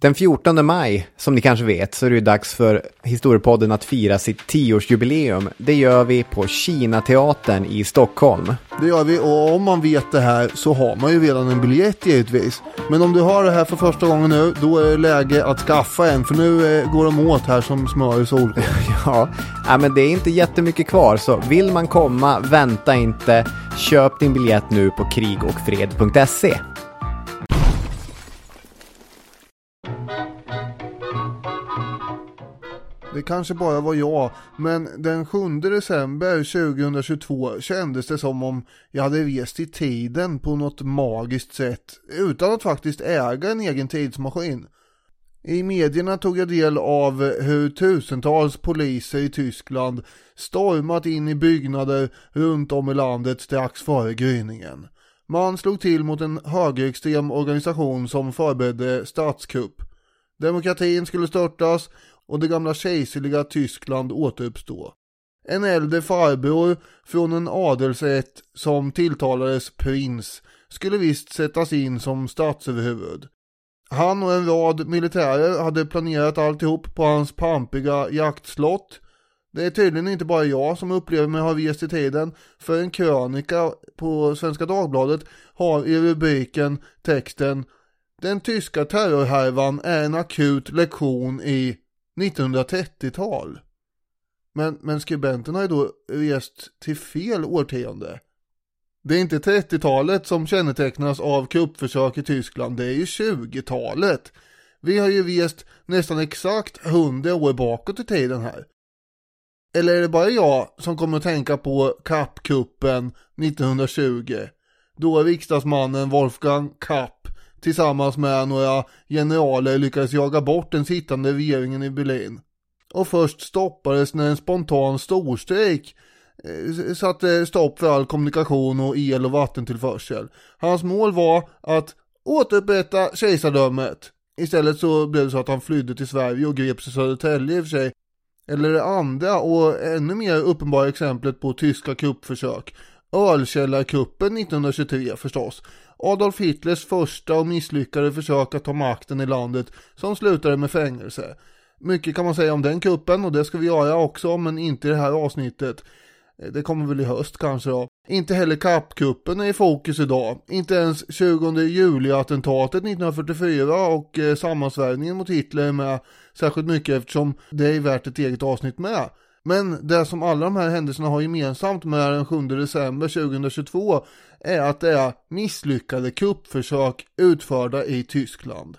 Den 14 maj, som ni kanske vet, så är det dags för Historiepodden att fira sitt tioårsjubileum. Det gör vi på Kinateatern i Stockholm. Det gör vi och om man vet det här så har man ju redan en biljett givetvis. Men om du har det här för första gången nu, då är det läge att skaffa en för nu eh, går de åt här som smör i solsken. Ja, men det är inte jättemycket kvar, så vill man komma, vänta inte. Köp din biljett nu på krigocfred.se. Det kanske bara var jag, men den 7 december 2022 kändes det som om jag hade rest i tiden på något magiskt sätt utan att faktiskt äga en egen tidsmaskin. I medierna tog jag del av hur tusentals poliser i Tyskland stormat in i byggnader runt om i landet strax före gryningen. Man slog till mot en högerextrem organisation som förberedde statskupp. Demokratin skulle störtas och det gamla kejserliga Tyskland återuppstå. En äldre farbror från en adelsrätt som tilltalades prins skulle visst sättas in som statsöverhuvud. Han och en rad militärer hade planerat alltihop på hans pampiga jaktslott. Det är tydligen inte bara jag som upplever mig ha rest i tiden, för en krönika på Svenska Dagbladet har i rubriken texten Den tyska terrorhärvan är en akut lektion i 1930-tal. Men, men skribenten har ju då rest till fel årtionde. Det är inte 30-talet som kännetecknas av kuppförsök i Tyskland, det är ju 20-talet. Vi har ju rest nästan exakt 100 år bakåt i tiden här. Eller är det bara jag som kommer att tänka på kappkuppen 1920? Då riksdagsmannen Wolfgang Kapp tillsammans med några generaler lyckades jaga bort den sittande regeringen i Berlin. Och först stoppades när en spontan storstrejk eh, satte stopp för all kommunikation och el och vattentillförsel. Hans mål var att återupprätta kejsardömet. Istället så blev det så att han flydde till Sverige och greps i Södertälje i och för sig. Eller det andra och ännu mer uppenbara exemplet på tyska kuppförsök. Ölkällarkuppen 1923 förstås. Adolf Hitlers första och misslyckade försök att ta makten i landet som slutade med fängelse. Mycket kan man säga om den kuppen och det ska vi göra också men inte i det här avsnittet. Det kommer väl i höst kanske då. Inte heller kappkuppen är i fokus idag. Inte ens 20 juli-attentatet 1944 och eh, sammansvärjningen mot Hitler är med särskilt mycket eftersom det är värt ett eget avsnitt med. Men det som alla de här händelserna har gemensamt med den 7 december 2022 är att det är misslyckade kuppförsök utförda i Tyskland.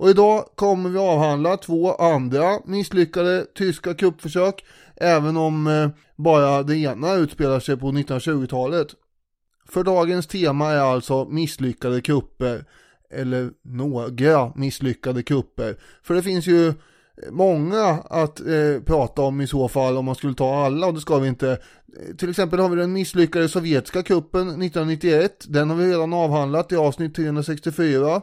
Och idag kommer vi avhandla två andra misslyckade tyska kuppförsök även om eh, bara det ena utspelar sig på 1920-talet. För dagens tema är alltså misslyckade kupper eller några misslyckade kupper. För det finns ju många att eh, prata om i så fall om man skulle ta alla och det ska vi inte. Till exempel har vi den misslyckade sovjetiska kuppen 1991. Den har vi redan avhandlat i avsnitt 364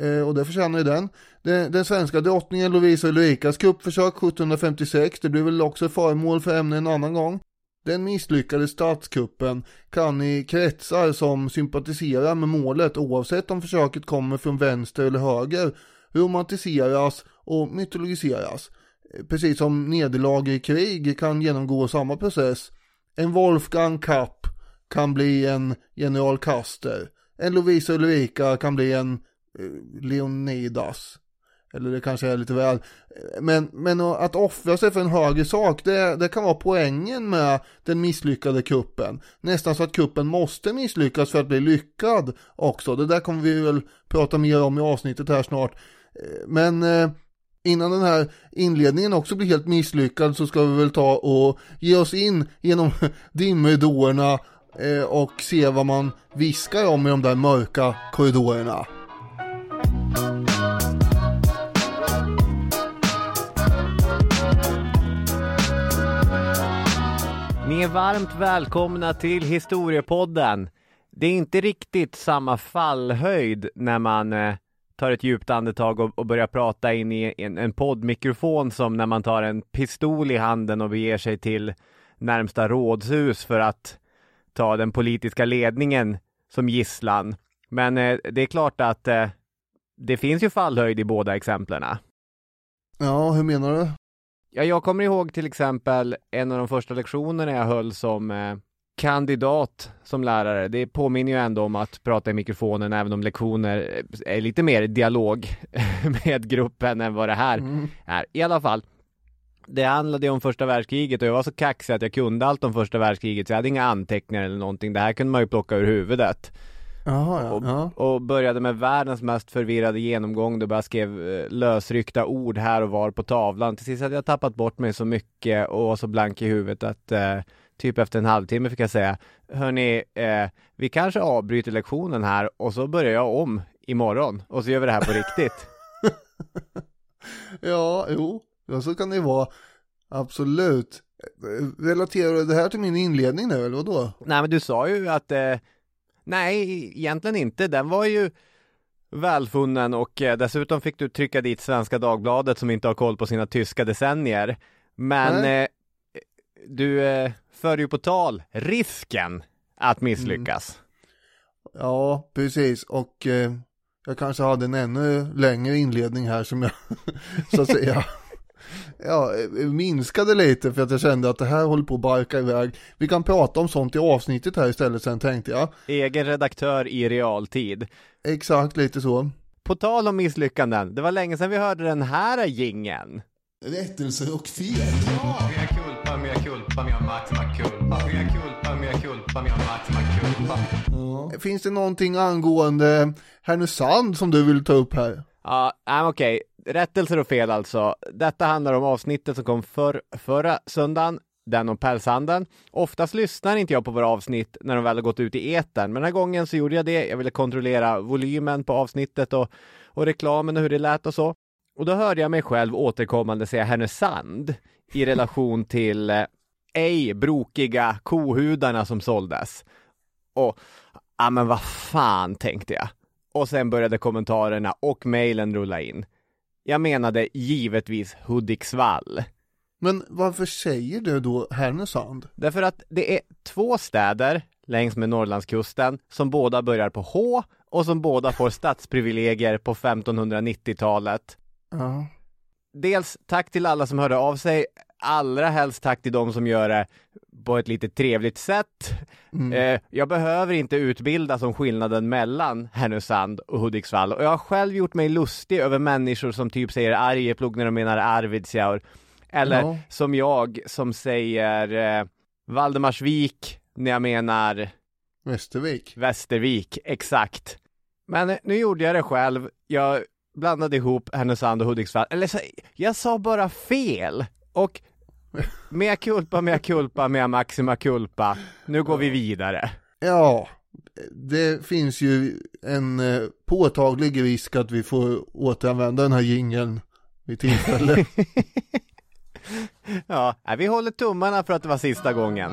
eh, och det förtjänar ju den. den. Den svenska drottningen Lovisa Ulrikas kuppförsök 1756, det blir väl också föremål för ämne en annan gång. Den misslyckade statskuppen kan i kretsar som sympatiserar med målet oavsett om försöket kommer från vänster eller höger romantiseras och mytologiseras. Eh, precis som nederlag i krig kan genomgå samma process. En Wolfgang Kapp kan bli en General Custer. En Lovisa Ulrika kan bli en eh, Leonidas. Eller det kanske är lite väl. Eh, men, men att offra sig för en högre sak, det, det kan vara poängen med den misslyckade kuppen. Nästan så att kuppen måste misslyckas för att bli lyckad också. Det där kommer vi väl prata mer om i avsnittet här snart. Men eh, innan den här inledningen också blir helt misslyckad så ska vi väl ta och ge oss in genom dimridåerna eh, och se vad man viskar om i de där mörka korridorerna. Ni är varmt välkomna till Historiepodden. Det är inte riktigt samma fallhöjd när man eh, tar ett djupt andetag och, och börjar prata in i en, en poddmikrofon som när man tar en pistol i handen och beger sig till närmsta rådshus för att ta den politiska ledningen som gisslan. Men eh, det är klart att eh, det finns ju fallhöjd i båda exemplen. Ja, hur menar du? Ja, jag kommer ihåg till exempel en av de första lektionerna jag höll som eh, kandidat som lärare. Det påminner ju ändå om att prata i mikrofonen även om lektioner är lite mer dialog med gruppen än vad det här mm. är. I alla fall, det handlade om första världskriget och jag var så kaxig att jag kunde allt om första världskriget så jag hade inga anteckningar eller någonting. Det här kunde man ju plocka ur huvudet. Aha, ja, ja. Och, började med världens mest förvirrade genomgång då jag skrev eh, lösryckta ord här och var på tavlan. Till sist hade jag tappat bort mig så mycket och var så blank i huvudet att eh, typ efter en halvtimme fick jag säga Hörni, eh, vi kanske avbryter lektionen här och så börjar jag om imorgon och så gör vi det här på riktigt. ja, jo, ja, så kan det vara. Absolut. Relaterar du det här till min inledning nu eller vadå? Nej, men du sa ju att eh, Nej, egentligen inte. Den var ju välfunnen och eh, dessutom fick du trycka dit Svenska Dagbladet som inte har koll på sina tyska decennier. Men eh, du eh, för ju på tal risken att misslyckas. Mm. Ja, precis. Och eh, jag kanske hade en ännu längre inledning här som jag så att säga ja, minskade lite för att jag kände att det här håller på att barka iväg. Vi kan prata om sånt i avsnittet här istället sen tänkte jag. Egen redaktör i realtid. Exakt, lite så. På tal om misslyckanden, det var länge sedan vi hörde den här gingen. Rättelser och fel. Ja, Ja. Finns det någonting angående Härnösand som du vill ta upp här? Ja, uh, okej. Okay rättelser och fel alltså. Detta handlar om avsnittet som kom för, förra söndagen, den om pälshandeln. Oftast lyssnar inte jag på våra avsnitt när de väl har gått ut i etern, men den här gången så gjorde jag det. Jag ville kontrollera volymen på avsnittet och, och reklamen och hur det lät och så. Och då hörde jag mig själv återkommande säga Härnösand i relation till eh, ej brokiga kohudarna som såldes. Och, ja men vad fan tänkte jag. Och sen började kommentarerna och mejlen rulla in. Jag menade givetvis Hudiksvall. Men varför säger du då Härnösand? Därför att det är två städer längs med Norrlandskusten som båda börjar på H och som båda får stadsprivilegier på 1590-talet. Ja. Dels tack till alla som hörde av sig, allra helst tack till de som gör det på ett lite trevligt sätt. Mm. Eh, jag behöver inte utbilda som skillnaden mellan Härnösand och Hudiksvall och jag har själv gjort mig lustig över människor som typ säger Arjeplog när de menar Arvidsjaur. Eller ja. som jag som säger eh, Valdemarsvik när jag menar Västervik. Västervik, exakt. Men eh, nu gjorde jag det själv. Jag blandade ihop Härnösand och Hudiksvall. Eller så, jag sa bara fel. Och Mea culpa, mea culpa, mea maxima culpa. Nu går vi vidare. Ja, det finns ju en eh, påtaglig risk att vi får återanvända den här jingeln vid tillfälle. ja, vi håller tummarna för att det var sista gången.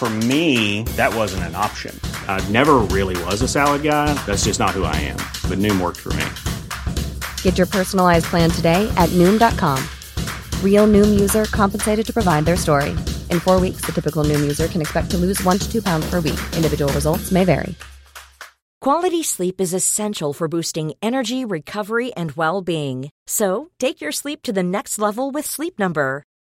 For me, that wasn't an option. I never really was a salad guy. That's just not who I am. But Noom worked for me. Get your personalized plan today at Noom.com. Real Noom user compensated to provide their story. In four weeks, the typical Noom user can expect to lose one to two pounds per week. Individual results may vary. Quality sleep is essential for boosting energy, recovery, and well being. So take your sleep to the next level with Sleep Number.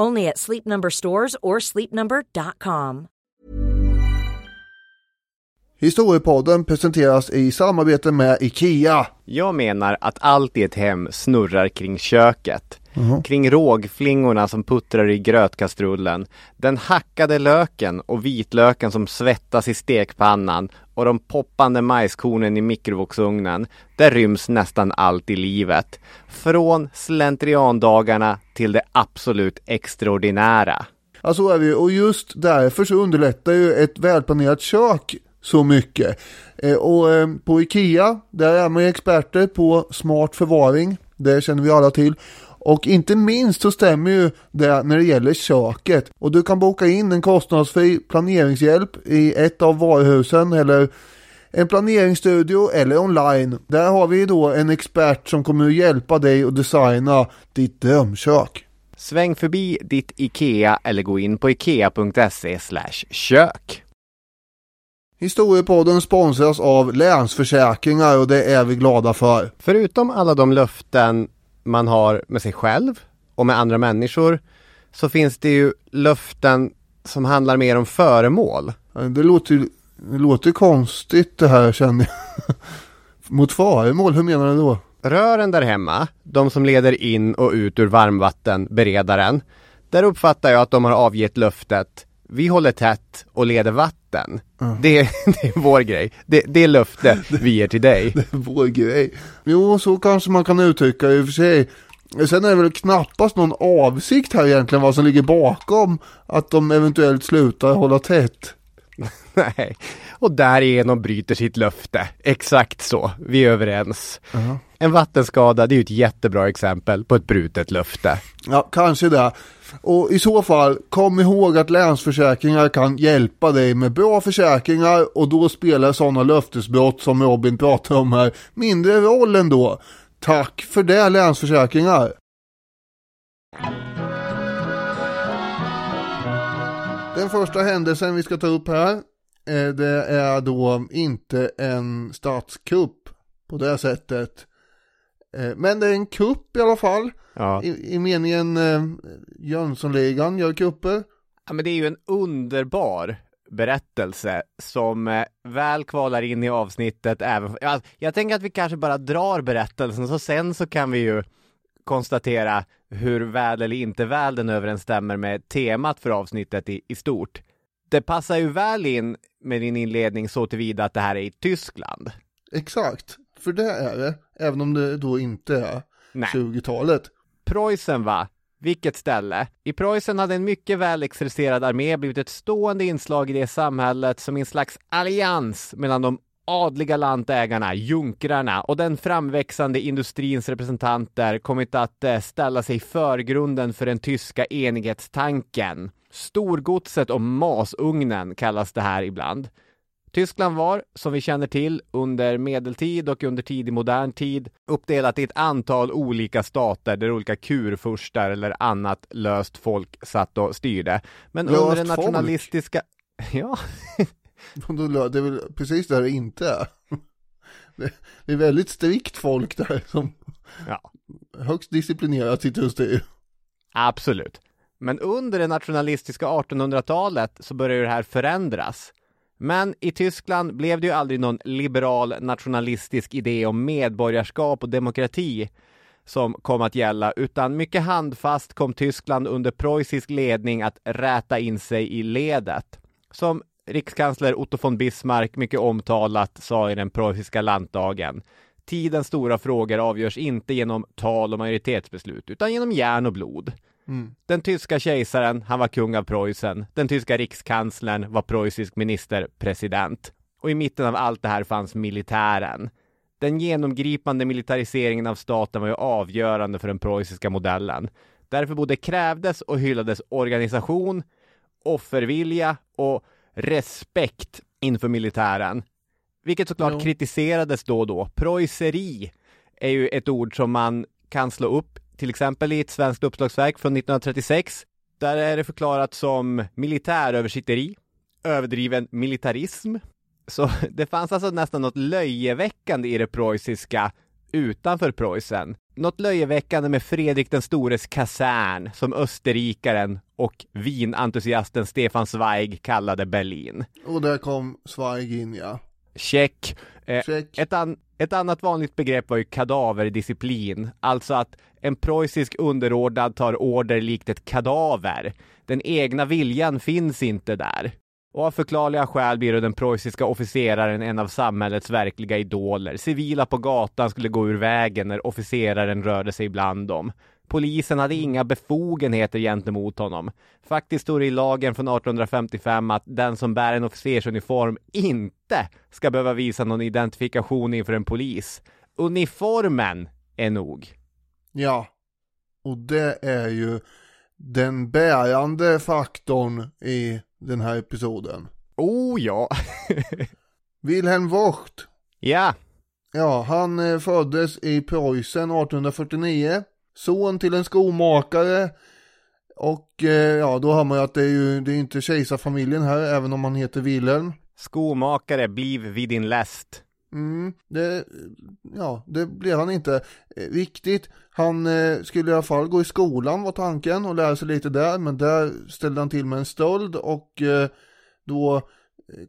Only at Sleep Number stores or sleepnumber.com. Historiepodden presenteras i samarbete med IKEA. Jag menar att allt i ett hem snurrar kring köket. Kring rågflingorna som puttrar i grötkastrullen, den hackade löken och vitlöken som svettas i stekpannan och de poppande majskornen i mikrovågsugnen. Där ryms nästan allt i livet. Från slentriandagarna till det absolut extraordinära. Ja, så är det ju. och just därför så underlättar ju ett välplanerat kök så mycket. Eh, och eh, på IKEA, där är man ju experter på smart förvaring. Det känner vi alla till. Och inte minst så stämmer ju det när det gäller köket. Och du kan boka in en kostnadsfri planeringshjälp i ett av varuhusen eller en planeringsstudio eller online. Där har vi då en expert som kommer att hjälpa dig att designa ditt drömkök. Sväng förbi ditt IKEA eller gå in på ikea.se kök. Historiepodden sponsras av Länsförsäkringar och det är vi glada för. Förutom alla de löften man har med sig själv och med andra människor så finns det ju löften som handlar mer om föremål. Det låter, det låter konstigt det här känner jag. Mot föremål, hur menar du då? Rören där hemma, de som leder in och ut ur varmvattenberedaren, där uppfattar jag att de har avgett löftet vi håller tätt och leder vatten. Mm. Det, är, det är vår grej. Det, det är löfte vi ger till dig. Det är vår grej. Jo, så kanske man kan uttrycka i och för sig. Sen är det väl knappast någon avsikt här egentligen vad som ligger bakom att de eventuellt slutar hålla tätt. Nej, och därigenom bryter sitt löfte. Exakt så, vi är överens. Uh-huh. En vattenskada, det är ju ett jättebra exempel på ett brutet löfte. Ja, kanske det. Och i så fall, kom ihåg att Länsförsäkringar kan hjälpa dig med bra försäkringar och då spelar sådana löftesbrott som Robin pratar om här mindre roll ändå. Tack för det Länsförsäkringar! Den första händelsen vi ska ta upp här, eh, det är då inte en statskupp på det sättet. Men det är en kupp i alla fall. Ja. I, I meningen eh, Jönssonligan gör kupper. Ja, men det är ju en underbar berättelse som eh, väl kvalar in i avsnittet även. Ja, jag tänker att vi kanske bara drar berättelsen så sen så kan vi ju konstatera hur väl eller inte väl den överensstämmer med temat för avsnittet i, i stort. Det passar ju väl in med din inledning så tillvida att det här är i Tyskland. Exakt, för det är det, även om det då inte är Nej. 20-talet. Preussen va? Vilket ställe? I Preussen hade en mycket väl exercerad armé blivit ett stående inslag i det samhället som en slags allians mellan de adliga lantägarna, junkrarna och den framväxande industrins representanter kommit att eh, ställa sig i förgrunden för den tyska enighetstanken. Storgodset och masugnen kallas det här ibland. Tyskland var, som vi känner till, under medeltid och under tidig modern tid uppdelat i ett antal olika stater där olika kurfurstar eller annat löst folk satt och styrde. Men Löst under den folk? nationalistiska... Ja, Det är väl precis där det inte är. Det det är väldigt strikt folk där som ja, högst disciplinerat sitter och styr. absolut. Men under det nationalistiska 1800-talet så började det här förändras. Men i Tyskland blev det ju aldrig någon liberal nationalistisk idé om medborgarskap och demokrati som kom att gälla, utan mycket handfast kom Tyskland under preussisk ledning att räta in sig i ledet. Som rikskansler Otto von Bismarck mycket omtalat sa i den preussiska landdagen. Tidens stora frågor avgörs inte genom tal och majoritetsbeslut, utan genom järn och blod. Den tyska kejsaren, han var kung av Preussen. Den tyska rikskanslern var preussisk ministerpresident. Och i mitten av allt det här fanns militären. Den genomgripande militariseringen av staten var ju avgörande för den preussiska modellen. Därför både krävdes och hyllades organisation, offervilja och respekt inför militären. Vilket såklart Jo. kritiserades då och då. Preusseri är ju ett ord som man kan slå upp till exempel i ett svenskt uppslagsverk från 1936. Där är det förklarat som militäröversitteri, överdriven militarism. Så det fanns alltså nästan något löjeväckande i det preussiska utanför Preussen. Något löjeväckande med Fredrik den stores kasern som österrikaren och vinentusiasten Stefan Zweig kallade Berlin. Och där kom Zweig in ja. Check. Eh, Check. Ett, an ett annat vanligt begrepp var ju kadaverdisciplin, alltså att en preussisk underordnad tar order likt ett kadaver. Den egna viljan finns inte där. Och av förklarliga skäl blir då den preussiska officeraren en av samhällets verkliga idoler. Civila på gatan skulle gå ur vägen när officeraren rörde sig bland dem. Polisen hade inga befogenheter gentemot honom. Faktiskt står det i lagen från 1855 att den som bär en officersuniform inte ska behöva visa någon identifikation inför en polis. Uniformen är nog. Ja. Och det är ju den bärande faktorn i den här episoden. Oh ja. Wilhelm Vogt. ja, Ja, han eh, föddes i Preussen 1849. Son till en skomakare. Och eh, ja, då hör man ju att det är ju det är inte kejsarfamiljen här, även om han heter Wilhelm. skomakare, bliv vid din läst. Mm, det, ja, det blev han inte eh, riktigt. Han eh, skulle i alla fall gå i skolan var tanken och lära sig lite där, men där ställde han till med en stöld och eh, då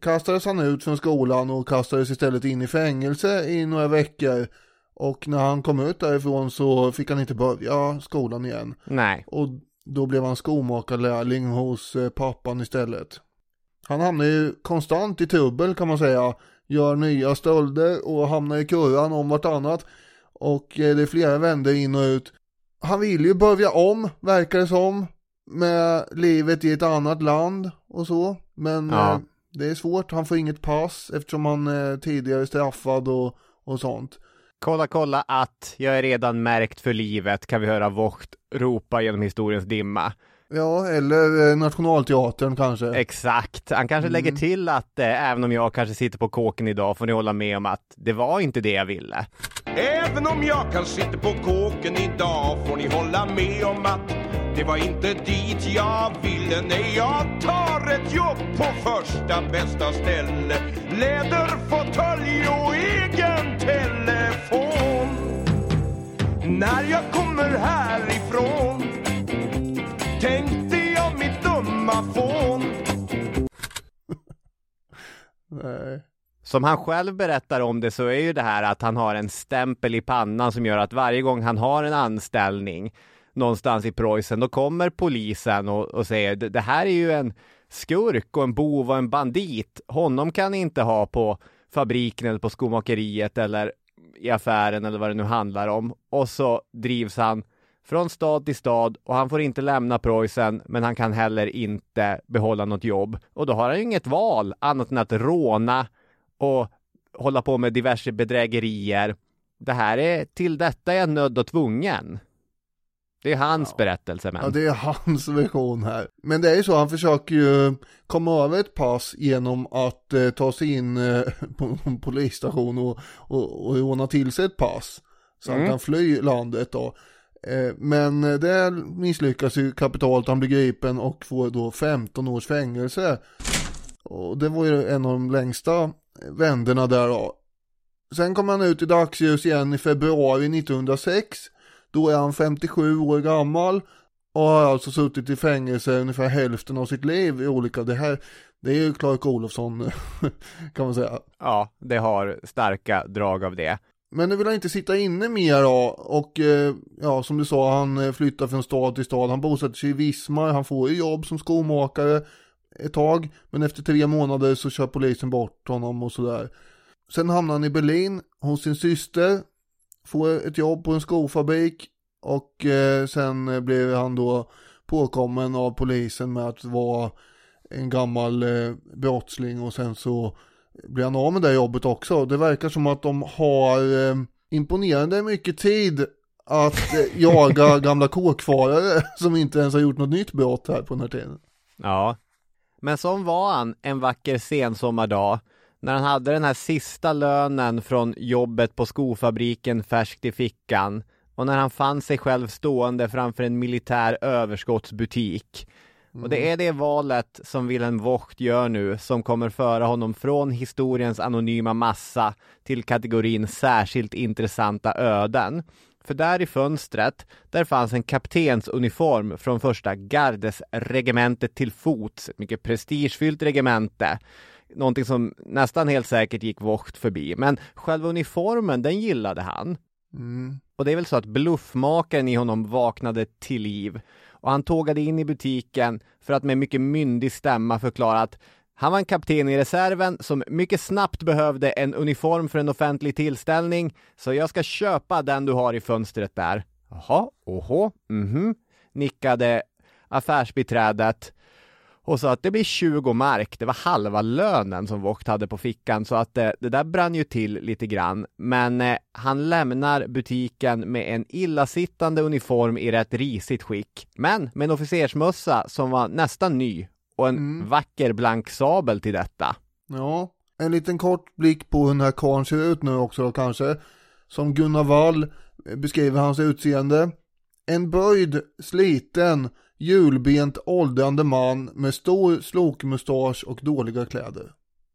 kastades han ut från skolan och kastades istället in i fängelse i några veckor. Och när han kom ut därifrån så fick han inte börja skolan igen. Nej. Och då blev han skomakarlärling hos eh, pappan istället. Han hamnar ju konstant i trubbel kan man säga. Gör nya stölder och hamnar i kurran om vartannat. Och eh, det är flera vänder in och ut. Han vill ju börja om, verkar det som. Med livet i ett annat land och så. Men Ja. eh, det är svårt, han får inget pass eftersom han är tidigare straffad och, och sånt. Kolla, kolla att jag är redan märkt för livet, kan vi höra Vogt ropa genom historiens dimma. Ja, eller eh, Nationalteatern kanske. Exakt. Han kanske lägger till att eh, även om jag kanske sitter på kåken idag får ni hålla med om att det var inte det jag ville. Även om jag kan sitta på kåken idag får ni hålla med om att det var inte dit jag ville. Nej, jag tar ett jobb på första bästa ställe. Läderfåtölj och egen telefon. När jag kommer härifrån tänkte jag mitt dumma fån. Nej. Som han själv berättar om det så är ju det här att han har en stämpel i pannan som gör att varje gång han har en anställning någonstans i Preussen, då kommer polisen och, och säger "Det- här är ju en skurk och en bov och en bandit. Honom kan ni inte ha på fabriken eller på skomakeriet eller i affären eller vad det nu handlar om. Och så drivs han från stad till stad och han får inte lämna Preussen men han kan heller inte behålla något jobb. Och då har han ju inget val annat än att råna och hålla på med diverse bedrägerier. Det här är, till detta är jag nödd och tvungen. Det är hans berättelse men. Ja, det är hans version här. Men det är ju så, han försöker ju komma över ett pass genom att eh, ta sig in eh, på en polisstation och, och, och råna till sig ett pass. Så han kan fly landet då. Eh, men eh, det misslyckas ju kapitalt, han blir gripen och får då 15 års fängelse. Och det var ju en av de längsta vänderna där då. Sen kom han ut i dagsljus igen i februari 1906. Då är han 57 år gammal och har alltså suttit i fängelse ungefär hälften av sitt liv i olika, det här, det är ju Clark Olofsson kan man säga. Ja, det har starka drag av det. Men nu vill han inte sitta inne mer då och eh, ja som du sa han eh, flyttar från stad till stad, han bosätter sig i Vismar, han får ju jobb som skomakare ett tag men efter tre månader så kör polisen bort honom och sådär. Sen hamnar han i Berlin hos sin syster, får ett jobb på en skofabrik och eh, sen blir han då påkommen av polisen med att vara en gammal eh, brottsling och sen så blir han av med det jobbet också. Det verkar som att de har eh, imponerande mycket tid att eh, jaga gamla kåkfarare som inte ens har gjort något nytt brott här på den här tiden. Ja. Men som var han en vacker sensommardag när han hade den här sista lönen från jobbet på skofabriken färskt i fickan och när han fann sig själv stående framför en militär överskottsbutik. Och det är det valet som Wilhelm Vogt gör nu som kommer föra honom från historiens anonyma massa till kategorin särskilt intressanta öden. För där i fönstret, där fanns en kaptensuniform från första gardesregementet till fots, ett mycket prestigefyllt regemente. någonting som nästan helt säkert gick Vocht förbi. Men själva uniformen, den gillade han. Mm. Och det är väl så att bluffmakaren i honom vaknade till liv och han tågade in i butiken för att med mycket myndig stämma förklara att han var en kapten i reserven som mycket snabbt behövde en uniform för en offentlig tillställning, så jag ska köpa den du har i fönstret där. Jaha, oho, mhm, nickade affärsbiträdet och sa att det blir 20 mark. Det var halva lönen som Vogt hade på fickan så att eh, det där brann ju till lite grann. Men eh, han lämnar butiken med en illasittande uniform i rätt risigt skick. Men med en officersmössa som var nästan ny och en Mm. vacker blank sabel till detta. Ja, en liten kort blick på hur den här karln ser ut nu också då kanske. Som Gunnar Wall beskriver hans utseende. En böjd, sliten, hjulbent åldrande man med stor slokmustasch och dåliga kläder.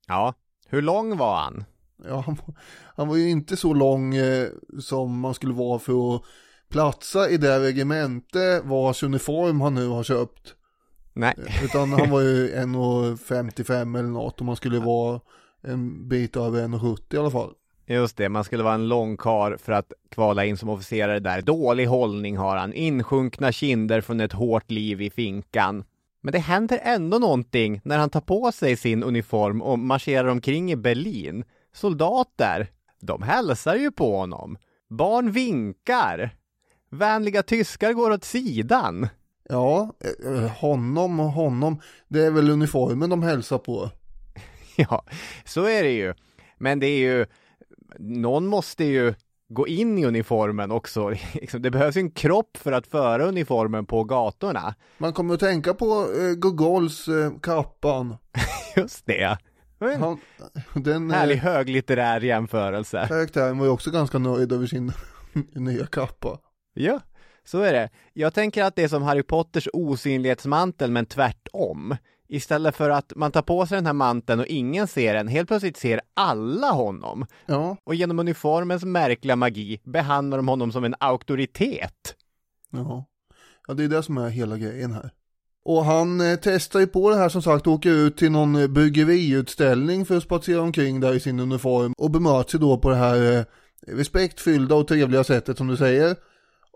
Ja, hur lång var han? Ja, han, var- han var ju inte så lång eh, som man skulle vara för att platsa i det regemente vars uniform han nu har köpt. Nej, Utan han var ju 1,55 eller något och man skulle vara en bit över 1,70 i alla fall. Just det, man skulle vara en lång kar för att kvala in som officerare där. Dålig hållning har han, insjunkna kinder från ett hårt liv i finkan. Men det händer ändå någonting när han tar på sig sin uniform och marscherar omkring i Berlin. Soldater, de hälsar ju på honom. Barn vinkar. Vänliga tyskar går åt sidan. Ja, eh, honom och honom. Det är väl uniformen de hälsar på. Ja, så är det ju. Men det är ju, någon måste ju gå in i uniformen också. Liksom, Det behövs en kropp för att föra uniformen på gatorna. Man kommer att tänka på eh, Gogols eh, kappan. Just det. Han, den härlig eh, höglitterär jämförelse. karaktären var ju också ganska nöjd över sin nya kappa. Ja, så är det. Jag tänker att det är som Harry Potters osynlighetsmantel men tvärtom. Istället för att man tar på sig den här manteln och ingen ser den, helt plötsligt ser alla honom. Ja, Och genom uniformens märkliga magi behandlar de honom som en auktoritet. ja. Ja, det är det som är hela grejen här. Och han eh, testar ju på det här som sagt, åker ut till någon eh, bryggeriutställning för att spatsera omkring där i sin uniform och bemöts ju då på det här eh, respektfyllda och trevliga sättet som du säger.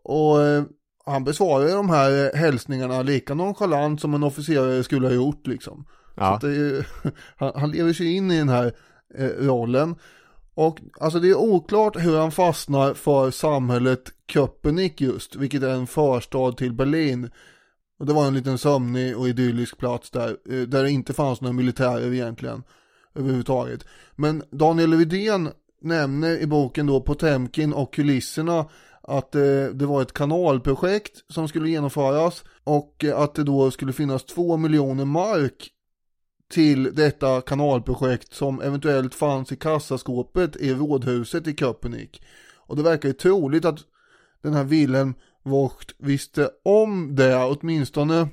Och eh, han besvarar de här hälsningarna lika nonchalant som en officerare skulle ha gjort liksom. Så Ja, att det han, han lever sig in i den här eh, rollen. Och alltså det är oklart hur han fastnar för samhället Köpenick just, vilket är en förstad till Berlin. Och det var en liten sömnig och idyllisk plats där, eh, där det inte fanns några militärer egentligen överhuvudtaget. Men Daniel Widén nämner i boken då Potemkin och kulisserna att eh, det var ett kanalprojekt som skulle genomföras och eh, att det då skulle finnas två miljoner mark till detta kanalprojekt som eventuellt fanns i kassaskåpet i rådhuset i Köpenick. Och det verkar ju troligt att den här Wilhelm Vogt visste om det, åtminstone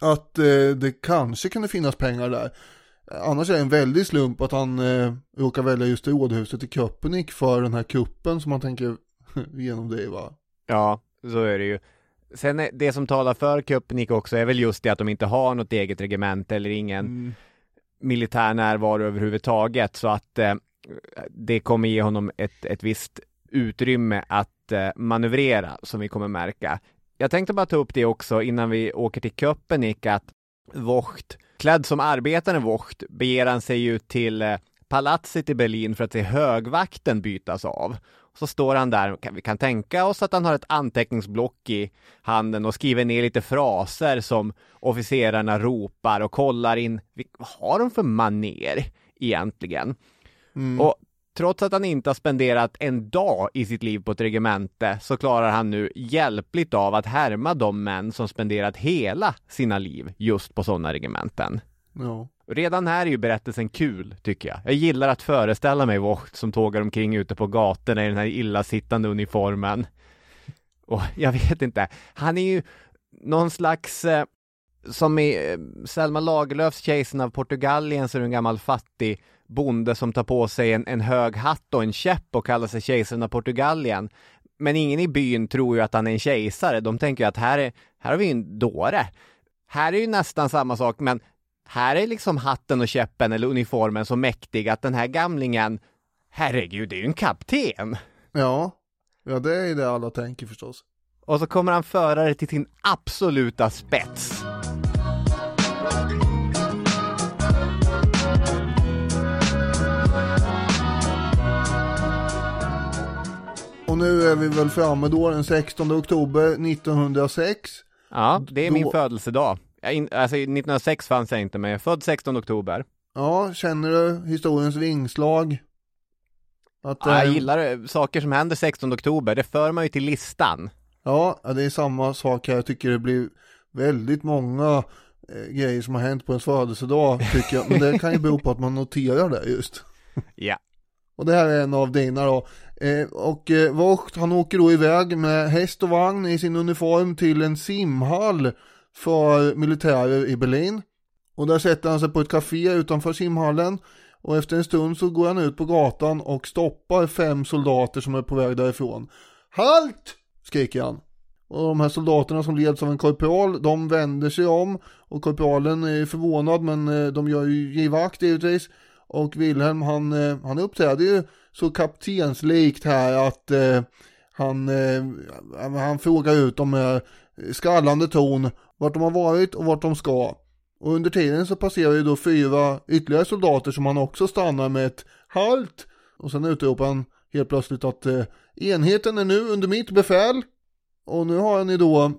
att eh, det kanske kunde finnas pengar där. Annars är det en väldig slump att han eh, råkar välja just rådhuset i Köpenick för den här kuppen som han tänker genomdriva. ja, så är det ju. Sen är det som talar för Köpenick också är väl just det att de inte har något eget regemente eller ingen militär närvaro överhuvudtaget så att eh, det kommer ge honom ett, ett visst utrymme att eh, manövrera som vi kommer märka. Jag tänkte bara ta upp det också innan vi åker till Köpenick att Vocht, klädd som arbetaren Vocht, beger han sig ut till eh, palatset i Berlin för att se högvakten bytas av. Så står han där, vi kan tänka oss att han har ett anteckningsblock i handen och skriver ner lite fraser som officerarna ropar och kollar in, vad har de för maner egentligen? Och trots att han inte har spenderat en dag i sitt liv på ett regemente så klarar han nu hjälpligt av att härma de män som spenderat hela sina liv just på sådana regementen. Ja. Redan här är ju berättelsen kul, tycker jag. Jag gillar att föreställa mig Vocht som tågar omkring ute på gatorna i den här illasittande uniformen. Och jag vet inte, han är ju någon slags, eh, som i eh, Selma Lagerlöfs Kejsaren av Portugalien så är det en gammal fattig bonde som tar på sig en, en hög hatt och en käpp och kallar sig Kejsaren av Portugalien. Men ingen i byn tror ju att han är en kejsare. De tänker ju att här, är, här har vi en dåre. Här är ju nästan samma sak, men här är liksom hatten och käppen eller uniformen så mäktig att den här gamlingen, herregud, det är ju en kapten. Ja, ja det är det alla tänker förstås. Och så kommer han föra det till sin absoluta spets. Och nu är vi väl framme då den 16 oktober 1906. Ja, det är min Då- födelsedag. Jag in, alltså 1906 fanns jag inte, men jag är född 16 oktober. Ja, känner du historiens vingslag? Att, Ja, jag eh, gillar eh, saker som händer 16 oktober, det för man ju till listan. Ja, ja, det är samma sak här. Jag tycker det blir väldigt många eh, grejer som har hänt på ens födelsedag tycker jag. Men det kan ju bero på att man noterar det just. Ja. Och det här är en av dina då. Eh, och eh, Vogt han åker då iväg med häst och vagn i sin uniform till en simhall för militärer i Berlin. Och där sätter han sig på ett café utanför simhallen. Och efter en stund så går han ut på gatan och stoppar fem soldater som är på väg därifrån. Halt! skriker han. Och de här soldaterna som leds av en korpral, de vänder sig om och korpralen är förvånad men eh, de gör ju givakt givetvis. Och Wilhelm han, eh, han uppträder ju så kaptenslikt här att eh, han, eh, han frågar ut dem med eh, skallande ton vart de har varit och vart de ska. Och under tiden så passerar ju då fyra ytterligare soldater som han också stannar med ett halt. Och sen utropar han helt plötsligt att eh, enheten är nu under mitt befäl. Och nu har han ju då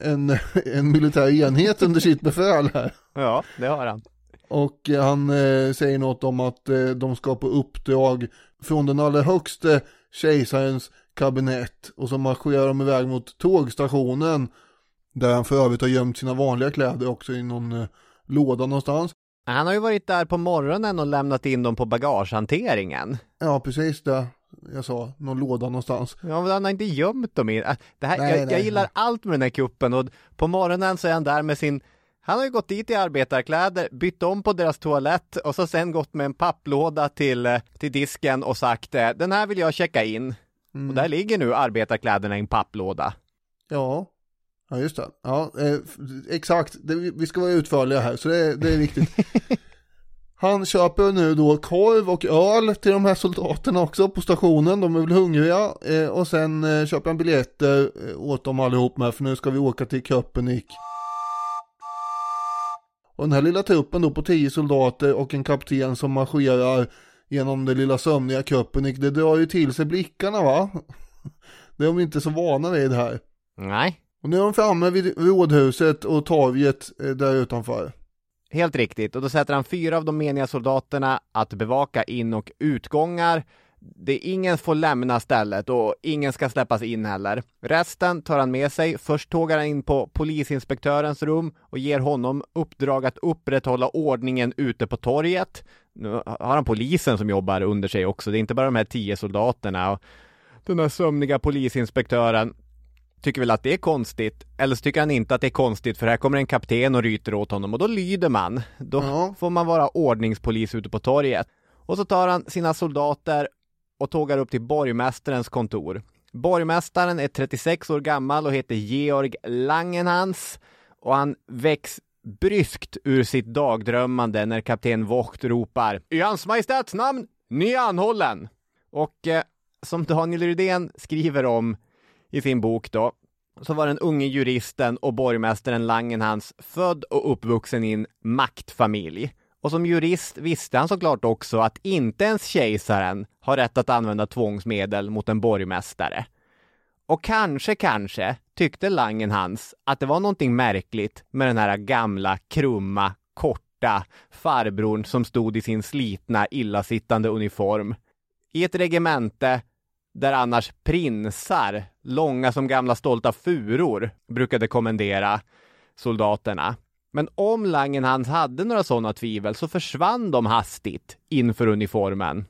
en, en militär enhet under sitt befäl här. Ja, det har han. Och eh, han eh, säger något om att eh, de ska på uppdrag från den allra högste kejsarens kabinett. Och så marscherar de iväg mot tågstationen. Där han för övrigt har gömt sina vanliga kläder också i någon eh, låda någonstans. Han har ju varit där på morgonen och lämnat in dem på bagagehanteringen. Ja, precis det jag sa. Någon låda någonstans. Ja, men han har inte gömt dem i. äh, Det här, Nej, jag, nej, jag gillar nej. allt med den här kuppen och på morgonen så är han där med sin han har ju gått dit i arbetarkläder, bytt om på deras toalett och så sen gått med en papplåda till, eh, till disken och sagt eh, den här vill jag checka in. Mm. Och där ligger nu arbetarkläderna i en papplåda. Ja, ja just det. Ja, eh, exakt. Det, vi ska vara utförliga här, så det, är- det är viktigt. Han köper nu då korv och öl till de här soldaterna också på stationen. De är väl hungriga. Eh, och sen eh, köper han biljetter åt dem allihop med, för nu ska vi åka till Köpenick. Och den här lilla truppen då på tio soldater och en kapten som marscherar genom det lilla sömniga Köpenick, det drar ju till sig blickarna va? Det är de inte så vana vid här. Nej, och nu är de framme vid rådhuset och torget eh, där utanför. helt riktigt. Och då sätter han fyra av de meniga soldaterna att bevaka in och utgångar. Det är ingen får lämna stället och ingen ska släppas in heller. Resten tar han med sig. Först tågar han in på polisinspektörens rum och ger honom uppdrag att upprätthålla ordningen ute på torget. Nu har han polisen som jobbar under sig också. Det är inte bara de här tio soldaterna. Och den här sömniga polisinspektören tycker väl att det är konstigt. Eller så tycker han inte att det är konstigt för här kommer en kapten och ryter åt honom och då lyder man. Då Ja. får man vara ordningspolis ute på torget. Och så tar han sina soldater och tågar upp till borgmästarens kontor. Borgmästaren är 36 år gammal och heter Georg Langenhans och han väcks bryskt ur sitt dagdrömmande när kapten Vogt ropar I hans majestäts namn, är anhållen! Och eh, som Daniel Rydén skriver om i sin bok då, så var den unge juristen och borgmästaren Langenhans född och uppvuxen i en maktfamilj. Och som jurist visste han såklart också att inte ens kejsaren har rätt att använda tvångsmedel mot en borgmästare. Och kanske, kanske tyckte Langenhans att det var någonting märkligt med den här gamla, krumma, korta farbrorn som stod i sin slitna, illasittande uniform. I ett regemente där annars prinsar, långa som gamla stolta furor, brukade kommendera soldaterna. Men om Langenhans hade några sådana tvivel så försvann de hastigt inför uniformen.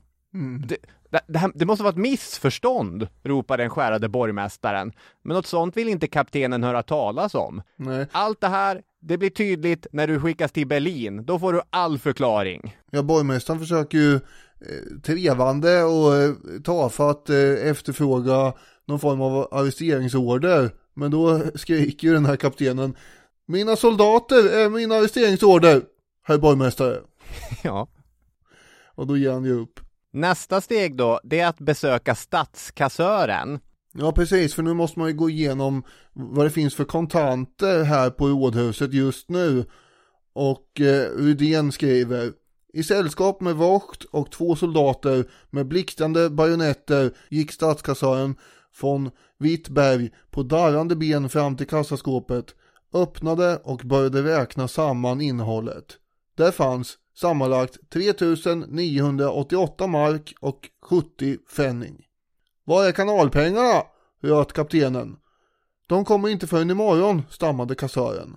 Det, det, det, här, det måste vara ett missförstånd, ropar den skärade borgmästaren. Men något sånt vill inte kaptenen höra talas om. Nej, Allt det här, det blir tydligt när du skickas till Berlin. Då får du all förklaring. ja borgmästaren försöker ju trevande och eh, tafatt eh, efterfråga någon form av arresteringsorder. Men då skriker ju den här kaptenen Mina soldater är min arresteringsorder! herr borgmästare. Ja. Och då ger han ju upp. Nästa steg då, det är att besöka stadskassören. Ja precis, för nu måste man ju gå igenom vad det finns för kontanter här på rådhuset just nu. Och eh, Rydén skriver i sällskap med Vocht och två soldater med blixtrande bajonetter gick stadskassören från Wittberg på darrande ben fram till kassaskåpet, öppnade och började räkna samman innehållet. Där fanns sammanlagt 3988 mark och 70 fänning. Var är kanalpengarna? röt kaptenen. De kommer inte förrän imorgon, stammade kassören.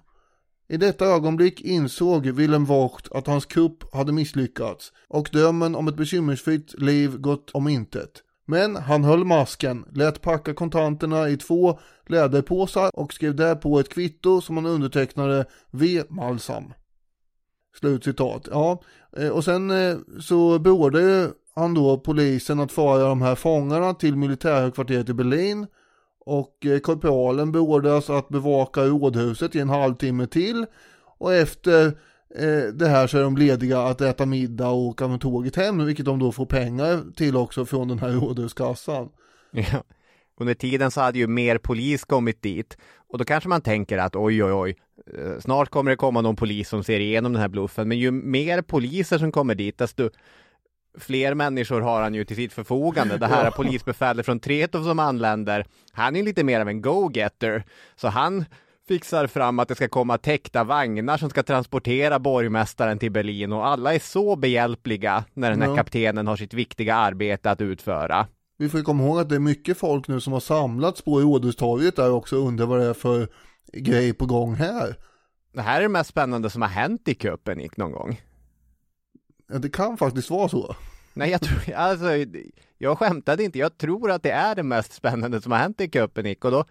I detta ögonblick insåg Willem Vogt att hans kupp hade misslyckats och drömmen om ett bekymmersfritt liv gått om intet. Men han höll masken, lät packa kontanterna i två läderpåsar och skrev därpå ett kvitto som han undertecknade V. Malsam. Slutcitat. Ja, eh, och sen eh, så beordrade han då polisen att föra de här fångarna till militärhögkvarteret i Berlin och eh, korpralen beordras att bevaka rådhuset i en halvtimme till och efter eh, det här så är de lediga att äta middag och åka med tåget hem vilket de då får pengar till också från den här rådhuskassan. Ja. Under tiden så hade ju mer polis kommit dit och då kanske man tänker att oj oj oj eh, snart kommer det komma någon polis som ser igenom den här bluffen men ju mer poliser som kommer dit desto fler människor har han ju till sitt förfogande. Det här är polisbefälet från Tretow som anländer. Han är lite mer av en go-getter, så han fixar fram att det ska komma täckta vagnar som ska transportera borgmästaren till Berlin och alla är så behjälpliga när den här Ja. kaptenen har sitt viktiga arbete att utföra. Vi får ju komma ihåg att det är mycket folk nu som har samlats på Rådhustorget där också och undrar vad det är för grej på gång här. Det här är det mest spännande som har hänt i cupen Nick någon gång. Ja, det kan faktiskt vara så. Nej, jag tror, alltså, jag skämtade inte. Jag tror att det är det mest spännande som har hänt i cupen Nick och då,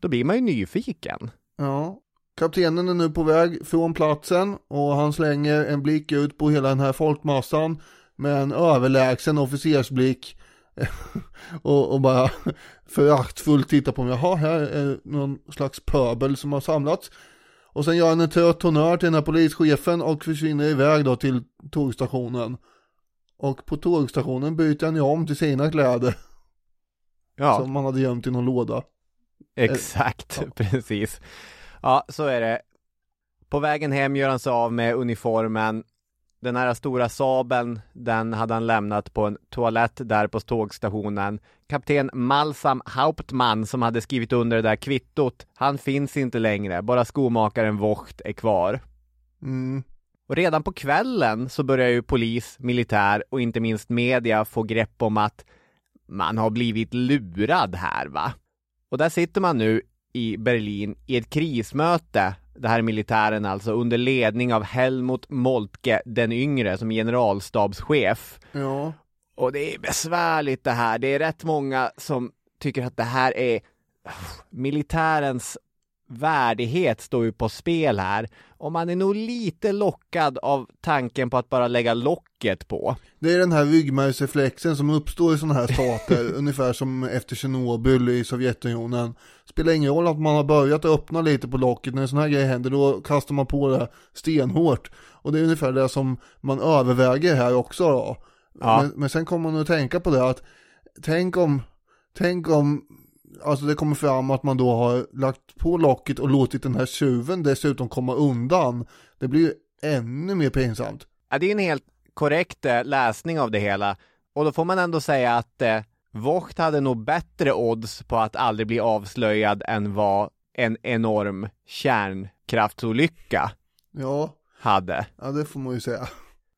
då blir man ju nyfiken. Ja. Kaptenen är nu på väg från platsen och han slänger en blick ut på hela den här folkmassan med en överlägsen officersblick och, och bara föraktfullt tittar på mig. Jaha, här är någon slags pöbel som har samlats. Och sen gör han en trött honnör till den här polischefen och försvinner iväg då till tågstationen. Och på tågstationen byter han ju om till sina kläder Ja. som han hade gömt i någon låda. Exakt, precis. Ja, så är det. På vägen hem gör han sig av med uniformen. Den här stora sabeln, den hade han lämnat på en toalett där på tågstationen. Kapten Malsam Hauptmann som hade skrivit under det där kvittot, han finns inte längre. Bara skomakaren Vocht är kvar. Mm. Och redan på kvällen så börjar ju polis, militär och inte minst media få grepp om att man har blivit lurad här va. Och där sitter man nu i Berlin i ett krismöte, det här är militären alltså, under ledning av Helmut Moltke den yngre som generalstabschef. Ja. Och det är besvärligt det här. Det är rätt många som tycker att det här är militärens värdighet står ju på spel här. Och man är nog lite lockad av tanken på att bara lägga locket på. Det är den här ryggmärgsreflexen som uppstår i sådana här stater, ungefär som efter Tjernobyl i Sovjetunionen. Spelar ingen roll att man har börjat öppna lite på locket, när en sån här grej händer då kastar man på det stenhårt. Och det är ungefär det som man överväger här också då. Ja. Men, men sen kommer man att tänka på det att, tänk om, tänk om, alltså det kommer fram att man då har lagt på locket och låtit den här tjuven dessutom komma undan. Det blir ju ännu mer pinsamt. Ja, det är en helt korrekt eh, läsning av det hela. Och då får man ändå säga att eh, Vogt hade nog bättre odds på att aldrig bli avslöjad än vad en enorm kärnkraftsolycka Ja, hade. ja det får man ju säga.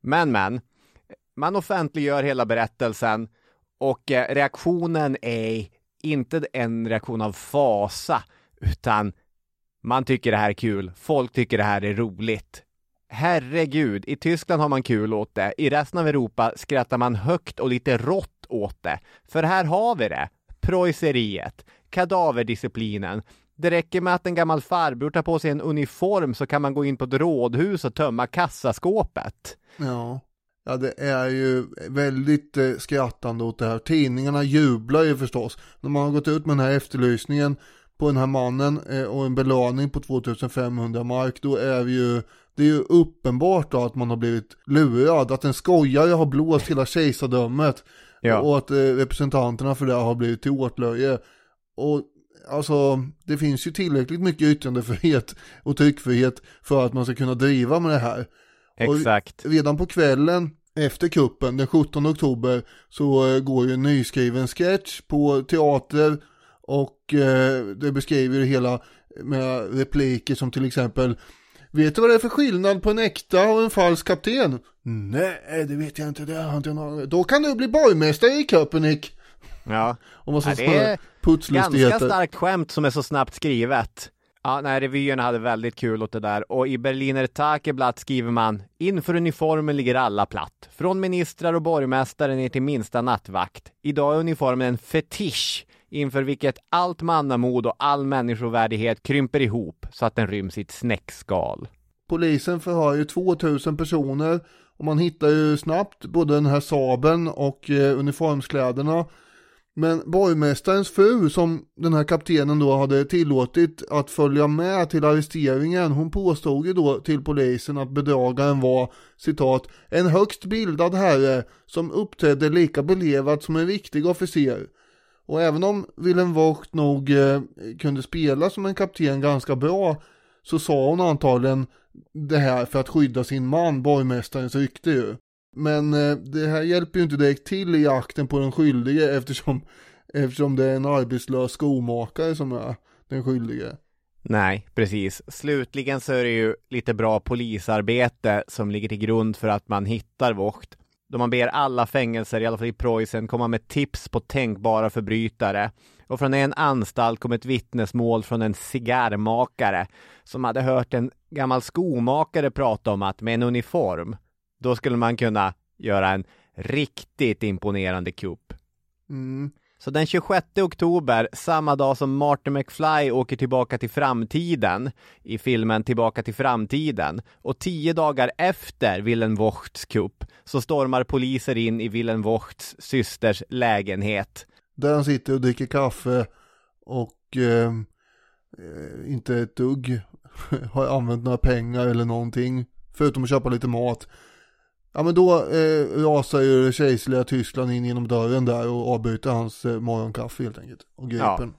Men men, man offentliggör hela berättelsen och eh, reaktionen är inte en reaktion av fasa utan man tycker det här är kul, folk tycker det här är roligt. Herregud, i Tyskland har man kul åt det, i resten av Europa skrattar man högt och lite rått åt det. För här har vi det, preusseriet, kadaverdisciplinen. Det räcker med att en gammal farbror tar på sig en uniform så kan man gå in på ett rådhus och tömma kassaskåpet. Ja. Ja, det är ju väldigt eh, skrattande åt det här. Tidningarna jublar ju förstås. När man har gått ut med den här efterlysningen på den här mannen eh, och en belöning på 2500 mark, då är ju det är ju uppenbart då att man har blivit lurad, att en skojare har blåst hela kejsardömet Ja. och att eh, representanterna för det har blivit till åtlöje. Och alltså, det finns ju tillräckligt mycket yttrandefrihet och tryckfrihet för att man ska kunna driva med det här. Exakt. Redan på kvällen efter kuppen, den 17 oktober, så eh, går ju en nyskriven sketch på teater och eh, det beskriver det hela med repliker som till exempel Vet du vad det är för skillnad på en äkta och en falsk kapten? Nej, det vet jag inte, det har inte någon... Då kan du bli borgmästare i Köpenick! Ja. Och massa Ja, det är Ganska starkt skämt som är så snabbt skrivet. Ja, nej, revyerna hade väldigt kul åt det där och i Berliner Tageblatt skriver man Inför uniformen ligger alla platt. Från ministrar och borgmästare ner till minsta nattvakt. Idag är uniformen en fetisch inför vilket allt mannamod och all människovärdighet krymper ihop så att den ryms i ett snäckskal. Polisen förhör ju 2000 personer och man hittar ju snabbt både den här saben och eh, uniformskläderna. Men borgmästarens fru som den här kaptenen då hade tillåtit att följa med till arresteringen, hon påstod ju då till polisen att bedragaren var citat en högst bildad herre som uppträdde lika belevat som en riktig officer. Och även om Willem Vogt nog eh, kunde spela som en kapten ganska bra så sa hon antagligen det här för att skydda sin man, borgmästarens rykte ju. Men eh, det här hjälper ju inte direkt till i jakten på den skyldige eftersom, eftersom det är en arbetslös skomakare som är den skyldige. Nej, precis. Slutligen så är det ju lite bra polisarbete som ligger till grund för att man hittar Vogt. Då man ber alla fängelser, i alla fall i Preussen, komma med tips på tänkbara förbrytare. Och från en anstalt kom ett vittnesmål från en cigarrmakare som hade hört en gammal skomakare prata om att med en uniform, då skulle man kunna göra en riktigt imponerande kupp. Mm. Så den 26 oktober, samma dag som Martin McFly åker tillbaka till framtiden i filmen Tillbaka till framtiden och tio dagar efter Willem Vochts kupp så stormar poliser in i Willem Vochts systers lägenhet. Där han sitter och dricker kaffe och eh, eh, inte ett dugg har använt några pengar eller någonting. Förutom att köpa lite mat. Ja men då eh, rasar ju det kejserliga Tyskland in genom dörren där och avbryter hans eh, morgonkaffe helt enkelt. Och griper Ja.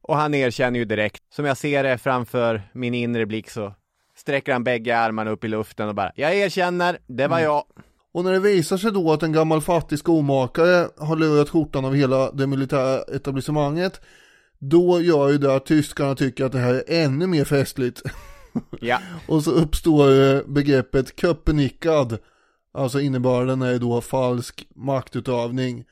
Och han erkänner ju direkt, som jag ser det framför min inre blick så sträcker han bägge armarna upp i luften och bara Jag erkänner, det var jag. Och när det visar sig då att en gammal fattig skomakare har lurat skjortan av hela det militära etablissemanget då gör ju det att tyskarna tycker att det här är ännu mer festligt. Ja. Och så uppstår eh, begreppet köpenickad. Alltså innebörden är då falsk maktutövning.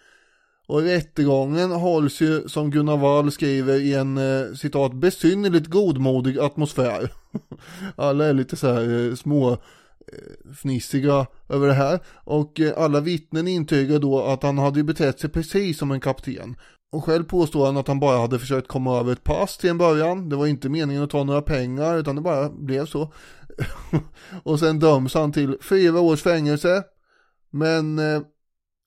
Och rättegången hålls ju som Gunnar Wall skriver i en eh, citat besynnerligt godmodig atmosfär. Alla är lite så här eh, små eh, fnissiga över det här. Och eh, alla vittnen intygar då att han hade betett sig precis som en kapten. Och själv påstår han att han bara hade försökt komma över ett pass till en början. Det var inte meningen att ta några pengar utan det bara blev så. och sen döms han till fyra års fängelse. Men eh,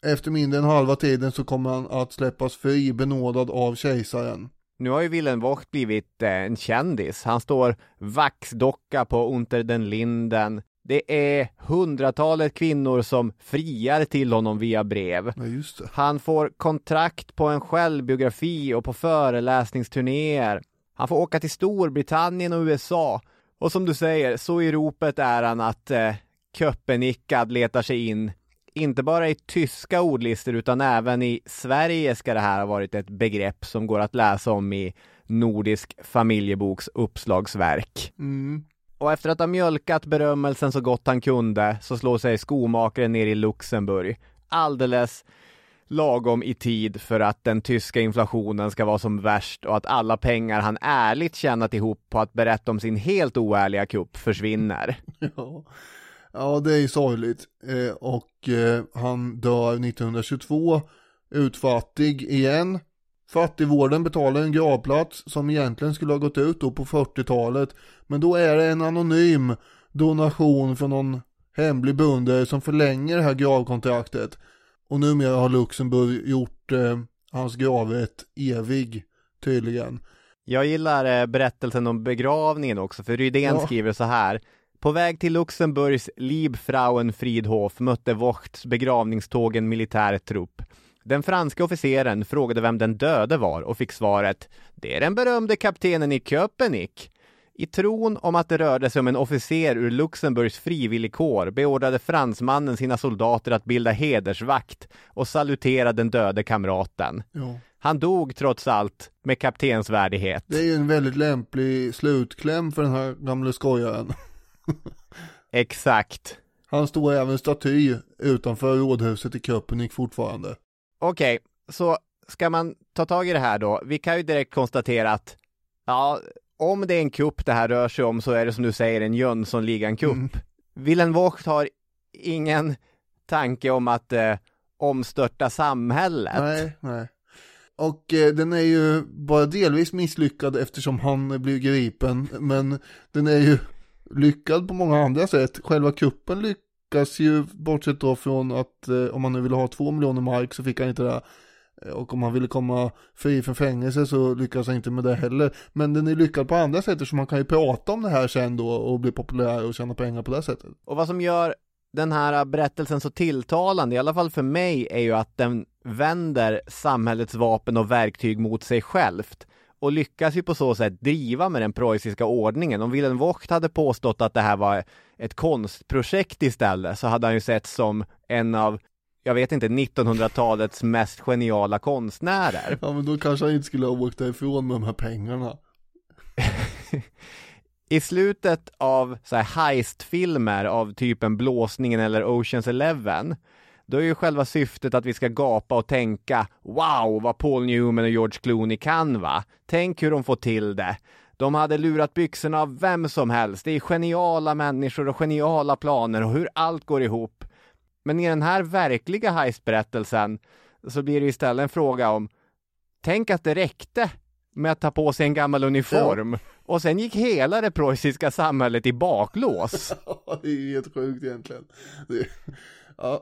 efter mindre än halva tiden så kommer han att släppas fri benådad av kejsaren. Nu har ju Willem Vogt blivit eh, en kändis. Han står vaxdocka på Unter den Linden. Det är hundratalet kvinnor som friar till honom via brev. Ja. Han får kontrakt på en självbiografi och på föreläsningsturnéer. Han får åka till Storbritannien och USA. Och som du säger, så i ropet är han att eh, Köpenickad letar sig in inte bara i tyska ordlistor utan även i Sverige ska det här ha varit ett begrepp som går att läsa om i Nordisk familjeboks uppslagsverk. Mm. Och efter att ha mjölkat berömmelsen så gott han kunde så slår sig skomakaren ner i Luxemburg. Alldeles lagom i tid för att den tyska inflationen ska vara som värst och att alla pengar han ärligt tjänat ihop på att berätta om sin helt oärliga kupp försvinner. Ja. ja, det är ju sorgligt. Eh, och eh, han dör 1922, utfattig igen. Fattigvården betalar en gravplats som egentligen skulle ha gått ut då på 40-talet. Men då är det en anonym donation från någon hemlig beundrare som förlänger det här gravkontraktet. Och numera har Luxemburg gjort eh, hans gravrätt evig, tydligen. Jag gillar eh, berättelsen om begravningen också, för Rydén Ja. skriver så här. På väg till Luxemburgs Liebfrauenfriedhof mötte Vochts begravningståg en militär trupp. Den franska officeren frågade vem den döde var och fick svaret Det är den berömde kaptenen i Köpenick. I tron om att det rörde sig om en officer ur Luxemburgs frivilligkår beordrade fransmannen sina soldater att bilda hedersvakt och salutera den döde kamraten. Ja. Han dog trots allt med kaptensvärdighet. Det är ju en väldigt lämplig slutkläm för den här gamle skojaren. Exakt. Han står även staty utanför rådhuset i Köpenick fortfarande. Okej, så ska man ta tag i det här då? Vi kan ju direkt konstatera att ja, om det är en kupp det här rör sig om så är det som du säger en Jönssonligan-kupp. Mm. Willem Vogt har ingen tanke om att eh, omstörta samhället. Nej, nej. Och eh, den är ju bara delvis misslyckad eftersom han blir gripen, men den är ju lyckad på många andra sätt. Själva kuppen lyckas ju, bortsett då från att eh, om han nu ville ha två miljoner mark så fick han inte det. Eh, och om han ville komma fri från fängelse så lyckas han inte med det heller. Men den är lyckad på andra sätt så man kan ju prata om det här sen då och bli populär och tjäna pengar på det sättet. Och vad som gör den här berättelsen så tilltalande, i alla fall för mig, är ju att den vänder samhällets vapen och verktyg mot sig självt och lyckas ju på så sätt driva med den preussiska ordningen. Om Wilhelm Vogt hade påstått att det här var ett konstprojekt istället så hade han ju sett som en av jag vet inte, 1900-talets mest geniala konstnärer. Ja men då kanske han inte skulle ha åkt därifrån med de här pengarna. I slutet av så här heist-filmer av typen Blåsningen eller Oceans Eleven då är ju själva syftet att vi ska gapa och tänka Wow, vad Paul Newman och George Clooney kan va? Tänk hur de får till det. De hade lurat byxorna av vem som helst. Det är geniala människor och geniala planer och hur allt går ihop. Men i den här verkliga heistberättelsen så blir det istället en fråga om Tänk att det räckte med att ta på sig en gammal uniform ja. och sen gick hela det preussiska samhället i baklås. det är helt sjukt egentligen. Det,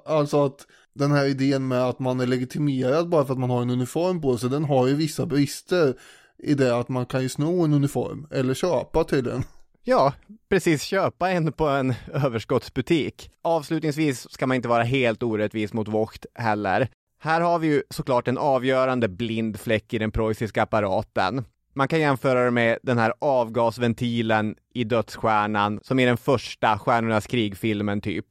alltså att den här idén med att man är legitimerad bara för att man har en uniform på sig, den har ju vissa brister i det att man kan ju sno en uniform eller köpa tydligen. Ja, precis. Köpa en på en överskottsbutik. Avslutningsvis ska man inte vara helt orättvis mot Vogt heller. Här har vi ju såklart en avgörande blind fläck i den preussiska apparaten. Man kan jämföra det med den här avgasventilen i Dödsstjärnan, som är den första Stjärnornas krig-filmen typ.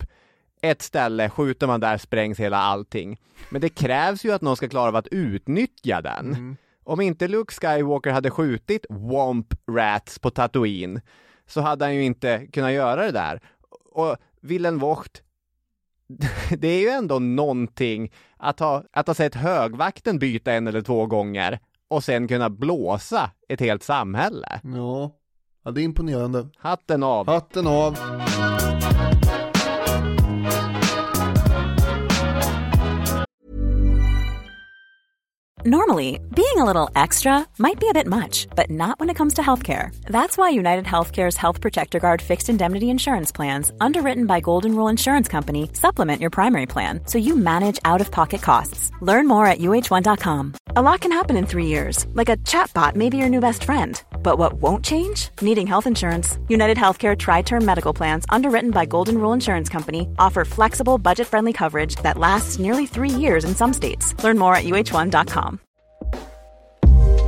Ett ställe, skjuter man där sprängs hela allting. Men det krävs ju att någon ska klara av att utnyttja den. Mm. Om inte Luke Skywalker hade skjutit Womp Rats på Tatooine så hade han ju inte kunnat göra det där. Och Wilhelm Vogt, det är ju ändå någonting att ha, att ha sett högvakten byta en eller två gånger och sen kunna blåsa ett helt samhälle. Ja, ja det är imponerande. Hatten av. Hatten av. Normally, being a little extra might be a bit much, but not when it comes to healthcare. That's why United Healthcare's Health Protector Guard fixed indemnity insurance plans, underwritten by Golden Rule Insurance Company, supplement your primary plan so you manage out of pocket costs. Learn more at uh1.com. A lot can happen in three years, like a chatbot may be your new best friend. But what won't change? Needing health insurance. United Healthcare Tri Term Medical Plans, underwritten by Golden Rule Insurance Company, offer flexible, budget friendly coverage that lasts nearly three years in some states. Learn more at uh1.com.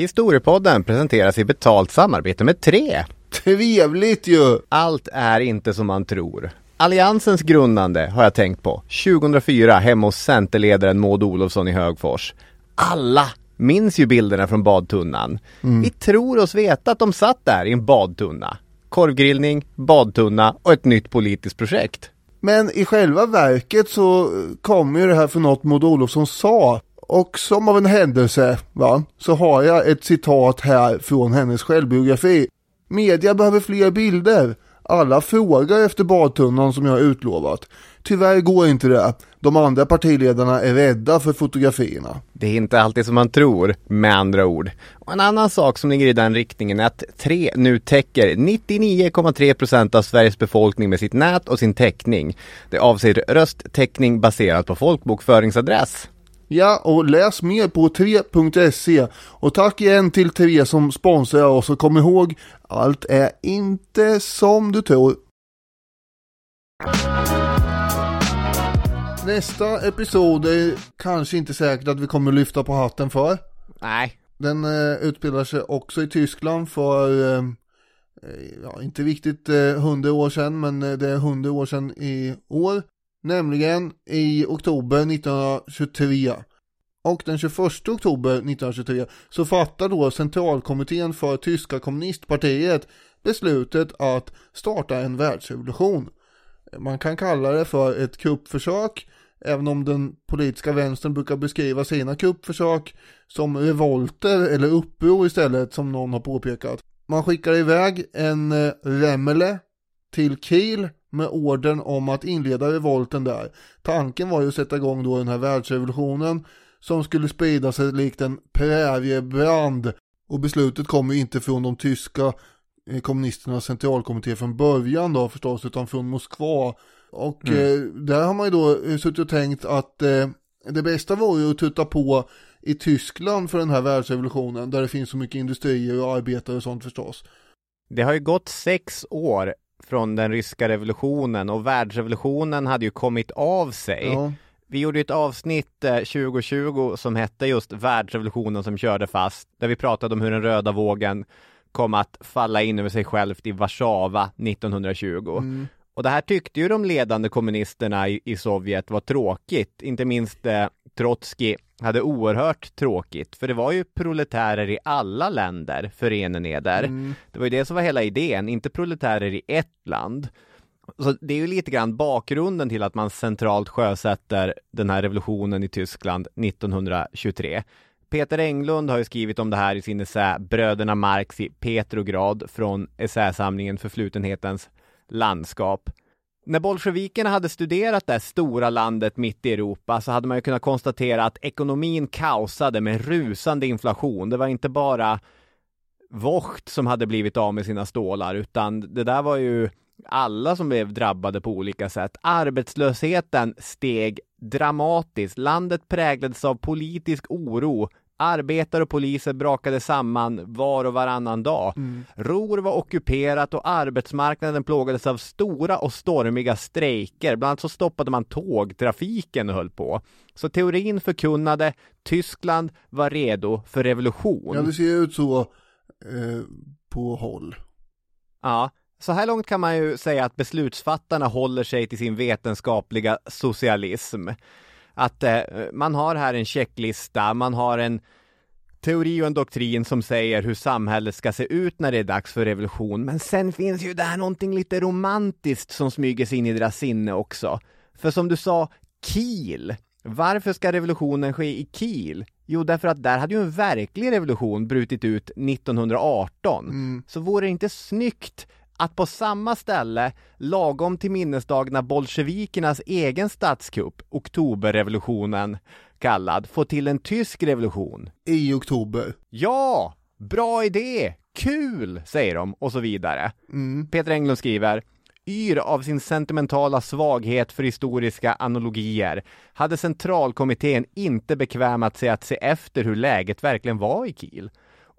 Historiepodden presenteras i betalt samarbete med Tre. Trevligt ju! Allt är inte som man tror. Alliansens grundande har jag tänkt på. 2004 hemma hos Centerledaren Maud Olofsson i Högfors. Alla minns ju bilderna från badtunnan. Mm. Vi tror oss veta att de satt där i en badtunna. Korvgrillning, badtunna och ett nytt politiskt projekt. Men i själva verket så kommer ju det här från något Maud Olofsson sa. Och som av en händelse va, så har jag ett citat här från hennes självbiografi. Media behöver fler bilder. Alla frågar efter badtunnan som jag har utlovat. Tyvärr går inte det. De andra partiledarna är rädda för fotografierna. Det är inte alltid som man tror, med andra ord. Och en annan sak som ligger i den riktningen är att 3 nu täcker 99,3% av Sveriges befolkning med sitt nät och sin täckning. Det avser rösttäckning baserat på folkbokföringsadress. Ja, och läs mer på 3.se. Och tack igen till 3 som sponsrar oss och kom ihåg, allt är inte som du tror. Nästa episod är kanske inte säkert att vi kommer lyfta på hatten för. Nej. Den eh, utspelar sig också i Tyskland för, eh, ja inte riktigt hundra eh, år sedan, men eh, det är hundra år sedan i år. Nämligen i oktober 1923. Och den 21 oktober 1923 så fattar då centralkommittén för tyska kommunistpartiet beslutet att starta en världsrevolution. Man kan kalla det för ett kuppförsök, även om den politiska vänstern brukar beskriva sina kuppförsök som revolter eller uppror istället, som någon har påpekat. Man skickar iväg en eh, Remmele till Kiel med orden om att inleda revolten där. Tanken var ju att sätta igång då den här världsrevolutionen som skulle sprida sig likt en präriebrand och beslutet kom ju inte från de tyska eh, kommunisternas centralkommitté från början då förstås utan från Moskva och mm. eh, där har man ju då eh, suttit och tänkt att eh, det bästa var ju att tutta på i Tyskland för den här världsrevolutionen där det finns så mycket industrier och arbetare och sånt förstås. Det har ju gått sex år från den ryska revolutionen och världsrevolutionen hade ju kommit av sig. Ja. Vi gjorde ett avsnitt 2020 eh, som hette just världsrevolutionen som körde fast, där vi pratade om hur den röda vågen kom att falla in över sig självt i Warszawa 1920. Mm. Och det här tyckte ju de ledande kommunisterna i, i Sovjet var tråkigt, inte minst eh, Trotskij hade oerhört tråkigt, för det var ju proletärer i alla länder förenen eder. Mm. Det var ju det som var hela idén, inte proletärer i ett land. Så det är ju lite grann bakgrunden till att man centralt sjösätter den här revolutionen i Tyskland 1923. Peter Englund har ju skrivit om det här i sin essä Bröderna Marx i Petrograd från essäsamlingen Förflutenhetens landskap. När bolsjevikerna hade studerat det här stora landet mitt i Europa så hade man ju kunnat konstatera att ekonomin kaosade med rusande inflation. Det var inte bara Vocht som hade blivit av med sina stålar utan det där var ju alla som blev drabbade på olika sätt. Arbetslösheten steg dramatiskt. Landet präglades av politisk oro. Arbetare och poliser brakade samman var och varannan dag. Mm. Ror var ockuperat och arbetsmarknaden plågades av stora och stormiga strejker. Bland annat så stoppade man tågtrafiken och höll på. Så teorin förkunnade Tyskland var redo för revolution. Ja, det ser ut så eh, på håll. Ja, så här långt kan man ju säga att beslutsfattarna håller sig till sin vetenskapliga socialism. Att eh, man har här en checklista, man har en teori och en doktrin som säger hur samhället ska se ut när det är dags för revolution. Men sen finns ju där någonting lite romantiskt som smyger sig in i deras sinne också. För som du sa, Kiel. Varför ska revolutionen ske i Kiel? Jo, därför att där hade ju en verklig revolution brutit ut 1918. Mm. Så vore det inte snyggt att på samma ställe, lagom till minnesdagen av bolsjevikernas egen statskupp, oktoberrevolutionen kallad, få till en tysk revolution. I oktober? Ja! Bra idé! Kul! säger de och så vidare. Mm. Peter Englund skriver Yr av sin sentimentala svaghet för historiska analogier hade centralkommittén inte bekvämat sig att se efter hur läget verkligen var i Kiel.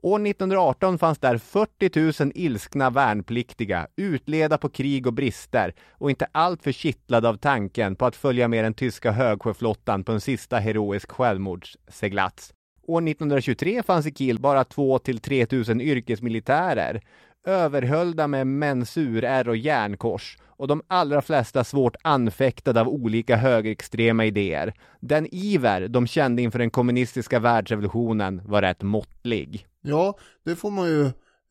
År 1918 fanns där 40 000 ilskna värnpliktiga, utleda på krig och brister och inte alltför kittlade av tanken på att följa med den tyska högsjöflottan på en sista heroisk självmordsseglats. År 1923 fanns i Kiel bara 2 till 3 000 yrkesmilitärer, överhöljda med mensurär och järnkors och de allra flesta svårt anfäktade av olika högerextrema idéer. Den iver de kände inför den kommunistiska världsrevolutionen var rätt måttlig. Ja, det får man ju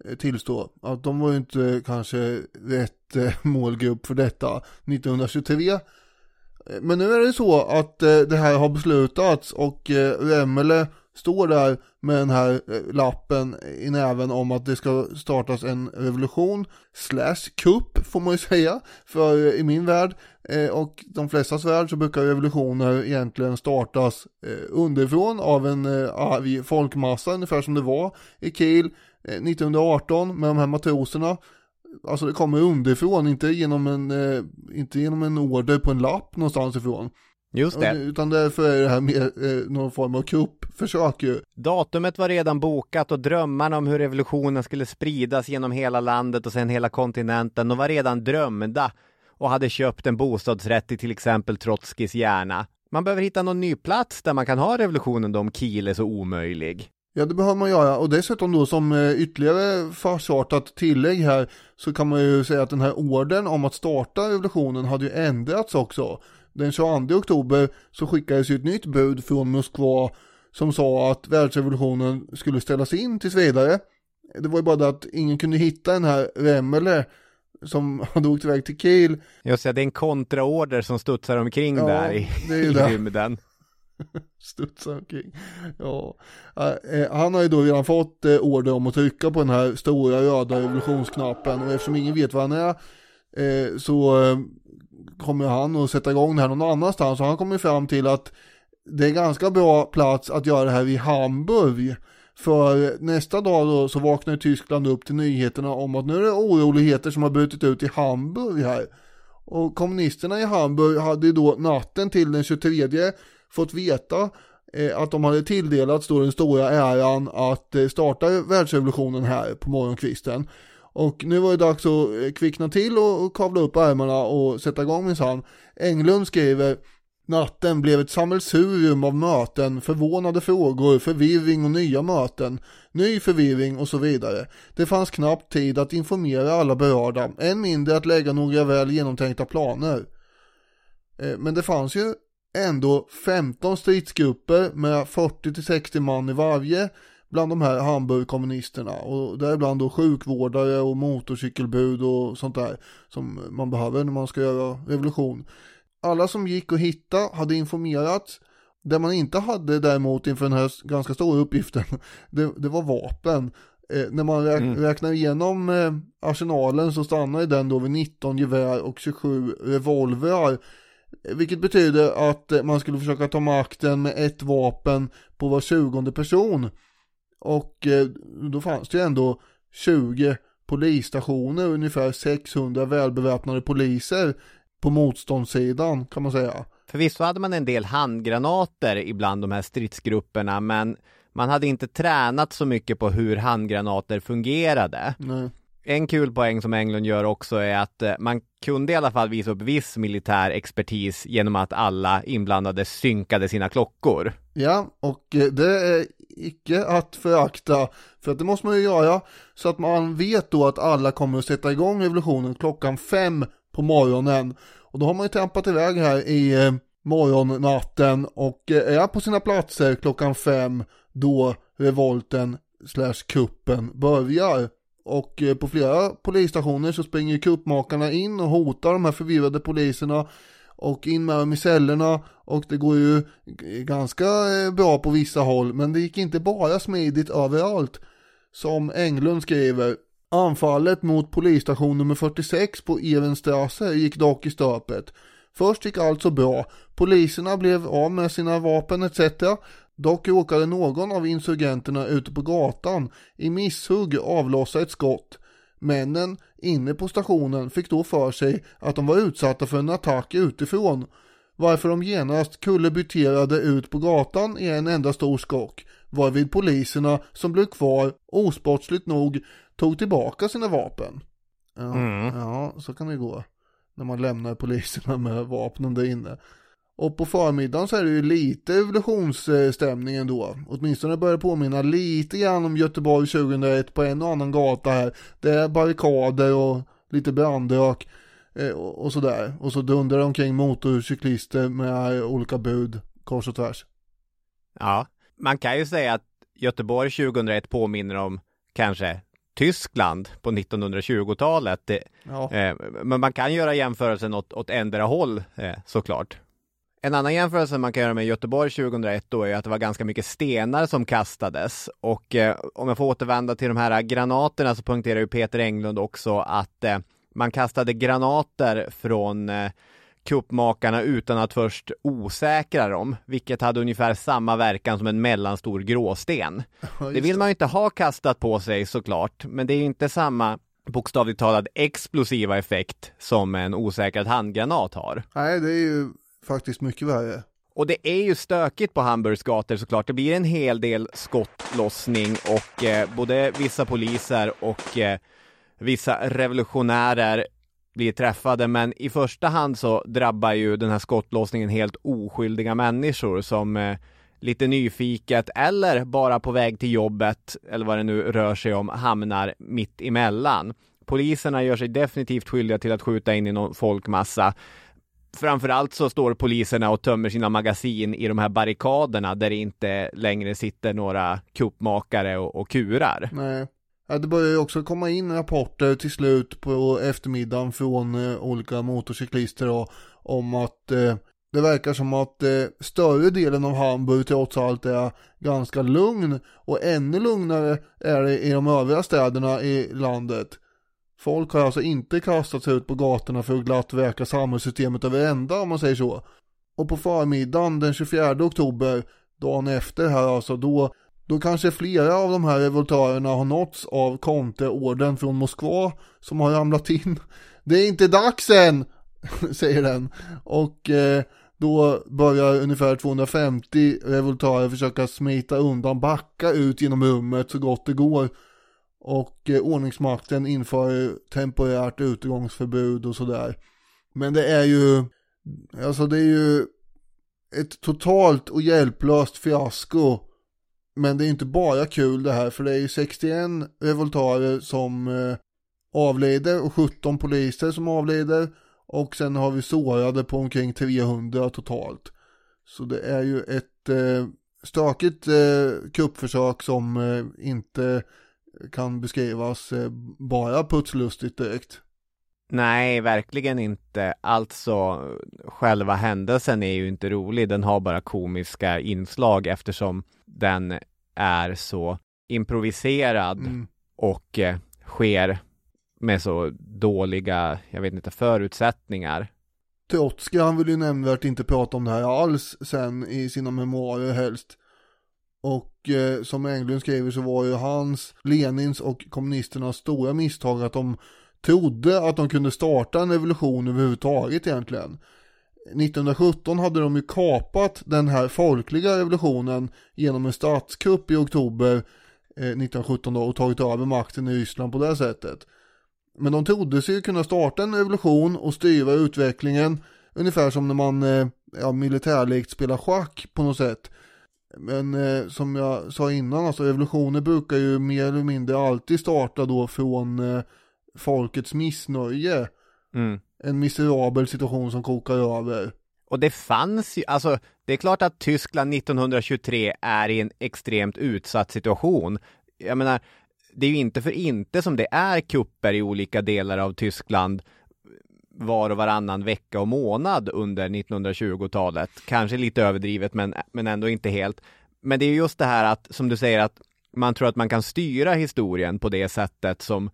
eh, tillstå. Att de var ju inte kanske rätt eh, målgrupp för detta 1923. Eh, men nu är det så att det här har beslutats och Remmele står där med den här eh, lappen i näven om att det ska startas en revolution slash kupp får man ju säga. För eh, i min värld eh, och de flestas värld så brukar revolutioner egentligen startas underifrån av en arg folkmassa ungefär som det var i Kiel 1918 med de här matroserna. Alltså det kommer underifrån, inte genom en, inte genom en order på en lapp någonstans ifrån. Just det. Utan därför är det här mer eh, någon form av kuppförsök ju. Datumet var redan bokat och drömmarna om hur revolutionen skulle spridas genom hela landet och sen hela kontinenten, de var redan drömda och hade köpt en bostadsrätt i till exempel Trotskis hjärna. Man behöver hitta någon ny plats där man kan ha revolutionen då om Kiel är så omöjlig. Ja det behöver man göra och dessutom då som eh, ytterligare farsartat tillägg här så kan man ju säga att den här orden om att starta revolutionen hade ju ändrats också den 22 oktober så skickades ju ett nytt bud från Moskva som sa att världsrevolutionen skulle ställas in tills vidare. Det var ju bara det att ingen kunde hitta den här Remmele som hade åkt iväg till Kiel. Just det, det är en kontraorder som studsar omkring ja, där i, i rymden. studsar omkring. Ja. Eh, han har ju då redan fått eh, order om att trycka på den här stora röda revolutionsknappen och eftersom ingen vet vad han är eh, så kommer han att sätta igång det här någon annanstans och han kommer fram till att det är ganska bra plats att göra det här i Hamburg. För nästa dag då så vaknar Tyskland upp till nyheterna om att nu är det oroligheter som har brutit ut i Hamburg här. Och kommunisterna i Hamburg hade ju då natten till den 23 fått veta eh, att de hade tilldelats då den stora äran att eh, starta världsrevolutionen här på morgonkvisten. Och nu var det dags att eh, kvickna till och, kavla upp ärmarna och sätta igång minsann. Englund skriver Natten blev ett sammelsurium av möten, förvånade frågor, förvirring och nya möten, ny förvirring och så vidare. Det fanns knappt tid att informera alla berörda, än mindre att lägga några väl genomtänkta planer. Eh, men det fanns ju ändå 15 stridsgrupper med 40-60 man i varje bland de här Hamburgkommunisterna och däribland då sjukvårdare och motorcykelbud och sånt där som man behöver när man ska göra revolution. Alla som gick att hitta hade informerats. Det man inte hade däremot inför den här ganska stora uppgiften, det, det var vapen. Eh, när man räk mm. räknar igenom eh, arsenalen så stannar den då vid 19 gevär och 27 revolvrar. Vilket betyder att eh, man skulle försöka ta makten med ett vapen på var 20 person. Och eh, då fanns det ju ändå 20 polisstationer, ungefär 600 välbeväpnade poliser på motståndssidan kan man säga. Förvisso hade man en del handgranater ibland de här stridsgrupperna men man hade inte tränat så mycket på hur handgranater fungerade. Nej. En kul poäng som Englund gör också är att eh, man kunde i alla fall visa upp viss militär expertis genom att alla inblandade synkade sina klockor. Ja, och eh, det är icke att förakta, för att det måste man ju göra, så att man vet då att alla kommer att sätta igång revolutionen klockan fem på morgonen. Och då har man ju trampat iväg här i eh, morgonnatten och är på sina platser klockan fem då revolten slash kuppen börjar. Och eh, på flera polisstationer så springer kuppmakarna in och hotar de här förvirrade poliserna och in med dem i cellerna och det går ju ganska eh, bra på vissa håll men det gick inte bara smidigt överallt. Som Englund skriver Anfallet mot polisstation nummer 46 på Evenstrasse gick dock i stöpet. Först gick allt så bra. Poliserna blev av med sina vapen etc. Dock råkade någon av insurgenterna ute på gatan i misshugg avlossa ett skott. Männen inne på stationen fick då för sig att de var utsatta för en attack utifrån varför de genast kullerbytterade ut på gatan i en enda stor skock varvid poliserna som blev kvar osportsligt nog tog tillbaka sina vapen. Ja, mm. ja, så kan det gå när man lämnar poliserna med vapnen där inne. Och på förmiddagen så är det ju lite evolutionsstämning ändå. Åtminstone börjar det påminna lite grann om Göteborg 2001 på en och annan gata här. Det är barrikader och lite brandrök eh, och sådär. Och så dundrar det omkring motorcyklister med olika bud kors och tvärs. Ja, man kan ju säga att Göteborg 2001 påminner om kanske Tyskland på 1920-talet. Ja. Eh, men man kan göra jämförelsen åt, åt ändra håll eh, såklart. En annan jämförelse man kan göra med Göteborg 2001 då är att det var ganska mycket stenar som kastades och eh, om jag får återvända till de här granaterna så punkterar ju Peter Englund också att eh, man kastade granater från eh, kuppmakarna utan att först osäkra dem, vilket hade ungefär samma verkan som en mellanstor gråsten. det vill man ju inte ha kastat på sig såklart, men det är inte samma bokstavligt talat explosiva effekt som en osäkrad handgranat har. Nej, det är ju faktiskt mycket värre. Och det är ju stökigt på Hamburgs gator såklart. Det blir en hel del skottlossning och eh, både vissa poliser och eh, vissa revolutionärer blir träffade, men i första hand så drabbar ju den här skottlossningen helt oskyldiga människor som eh, lite nyfiket eller bara på väg till jobbet eller vad det nu rör sig om hamnar mitt emellan. Poliserna gör sig definitivt skyldiga till att skjuta in i någon folkmassa. Framförallt så står poliserna och tömmer sina magasin i de här barrikaderna där det inte längre sitter några kuppmakare och, och kurar. Nej. Ja, det börjar ju också komma in rapporter till slut på eftermiddagen från eh, olika motorcyklister då, om att eh, det verkar som att eh, större delen av Hamburg trots allt är ganska lugn och ännu lugnare är det i de övriga städerna i landet. Folk har alltså inte kastat sig ut på gatorna för att glatt verka samhällssystemet över ända om man säger så. Och på förmiddagen den 24 oktober, dagen efter här alltså, då då kanske flera av de här revoltörerna har nåtts av konteorden från Moskva som har ramlat in. Det är inte dags än, säger den. Och eh, då börjar ungefär 250 revoltörer försöka smita undan, backa ut genom rummet så gott det går. Och eh, ordningsmakten inför eh, temporärt utgångsförbud och sådär. Men det är ju, alltså det är ju ett totalt och hjälplöst fiasko men det är inte bara kul det här för det är ju 61 revoltarer som eh, avlider och 17 poliser som avlider och sen har vi sårade på omkring 300 totalt. Så det är ju ett eh, stökigt eh, kuppförsök som eh, inte kan beskrivas eh, bara putslustigt direkt. Nej, verkligen inte. Alltså, själva händelsen är ju inte rolig. Den har bara komiska inslag eftersom den är så improviserad mm. och eh, sker med så dåliga, jag vet inte, förutsättningar. Trotsky han vill ju nämnvärt inte prata om det här alls sen i sina memoarer helst. Och eh, som Englund skriver så var ju hans, Lenins och kommunisternas stora misstag att de trodde att de kunde starta en revolution överhuvudtaget egentligen. 1917 hade de ju kapat den här folkliga revolutionen genom en statskupp i oktober eh, 1917 då, och tagit över makten i Ryssland på det sättet. Men de trodde sig kunna starta en revolution och styra utvecklingen ungefär som när man eh, ja, militärlikt spelar schack på något sätt. Men eh, som jag sa innan, alltså revolutioner brukar ju mer eller mindre alltid starta då från eh, folkets missnöje. Mm en miserabel situation som kokar över. Och det fanns ju, alltså det är klart att Tyskland 1923 är i en extremt utsatt situation. Jag menar, det är ju inte för inte som det är kupper i olika delar av Tyskland var och varannan vecka och månad under 1920-talet. Kanske lite överdrivet men, men ändå inte helt. Men det är just det här att, som du säger, att man tror att man kan styra historien på det sättet som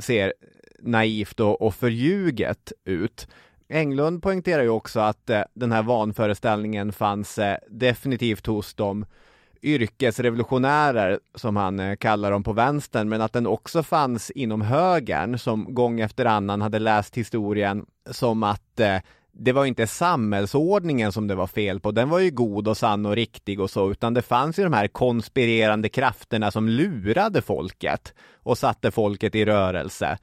ser naivt och, och förljuget ut. Englund poängterar ju också att eh, den här vanföreställningen fanns eh, definitivt hos de yrkesrevolutionärer som han eh, kallar dem på vänstern, men att den också fanns inom högern som gång efter annan hade läst historien som att eh, det var inte samhällsordningen som det var fel på, den var ju god och sann och riktig och så, utan det fanns ju de här konspirerande krafterna som lurade folket och satte folket i rörelse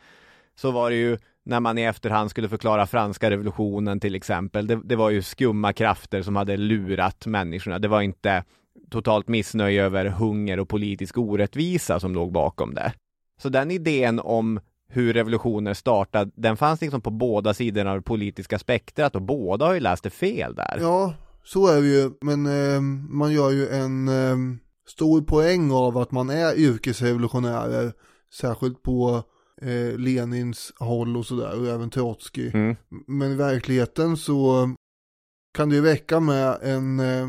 så var det ju när man i efterhand skulle förklara franska revolutionen till exempel. Det, det, var ju skumma krafter som hade lurat människorna. Det var inte totalt missnöje över hunger och politisk orättvisa som låg bakom det. Så den idén om hur revolutioner startade, den fanns liksom på båda sidorna av det politiska spektrat och båda har ju läst det fel där. Ja, så är det ju, men eh, man gör ju en eh, stor poäng av att man är yrkesrevolutionärer, särskilt på eh, Lenins håll och sådär och även Trotskij. Mm. Men i verkligheten så kan det ju räcka med en eh,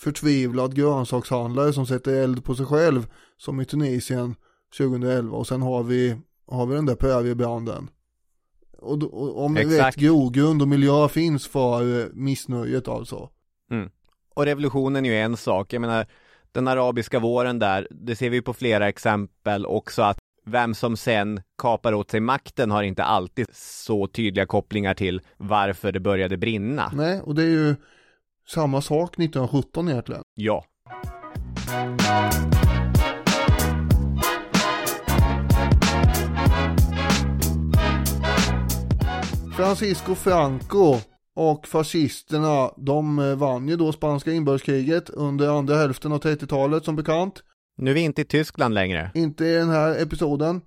förtvivlad grönsakshandlare som sätter eld på sig själv som i Tunisien 2011 och sen har vi, har vi den där präriebranden. Och, och om Exakt. rätt grogrund och miljö finns för eh, missnöjet alltså. Och revolutionen är ju en sak, jag menar den arabiska våren där, det ser vi på flera exempel också att vem som sen kapar åt sig makten har inte alltid så tydliga kopplingar till varför det började brinna. Nej, och det är ju samma sak 1917 egentligen. Ja, Francisco Franco och fascisterna, de eh, vann ju då spanska inbördeskriget under andra hälften av 30-talet som bekant. nu är vi inte i Tyskland längre. Inte i den här episoden.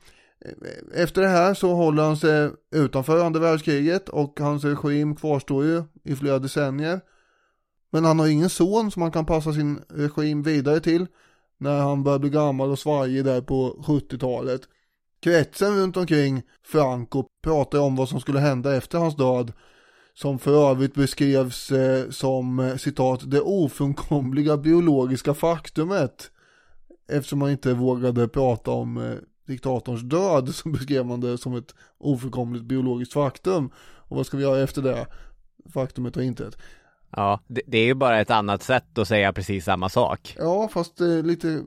Efter det här så håller han sig utanför andra världskriget och hans regim kvarstår ju i flera decennier. Men han har ingen son som han kan passa sin regim vidare till när han börjar bli gammal och svajig där på 70-talet. Kretsen runt omkring Franco pratar om vad som skulle hända efter hans död som för övrigt beskrevs eh, som eh, citat det ofrånkomliga biologiska faktumet eftersom man inte vågade prata om eh, diktatorns död så beskrev man det som ett ofrånkomligt biologiskt faktum. Och vad ska vi göra efter det? Faktumet och intet. Ja, det, det är ju bara ett annat sätt att säga precis samma sak. Ja, fast eh, lite,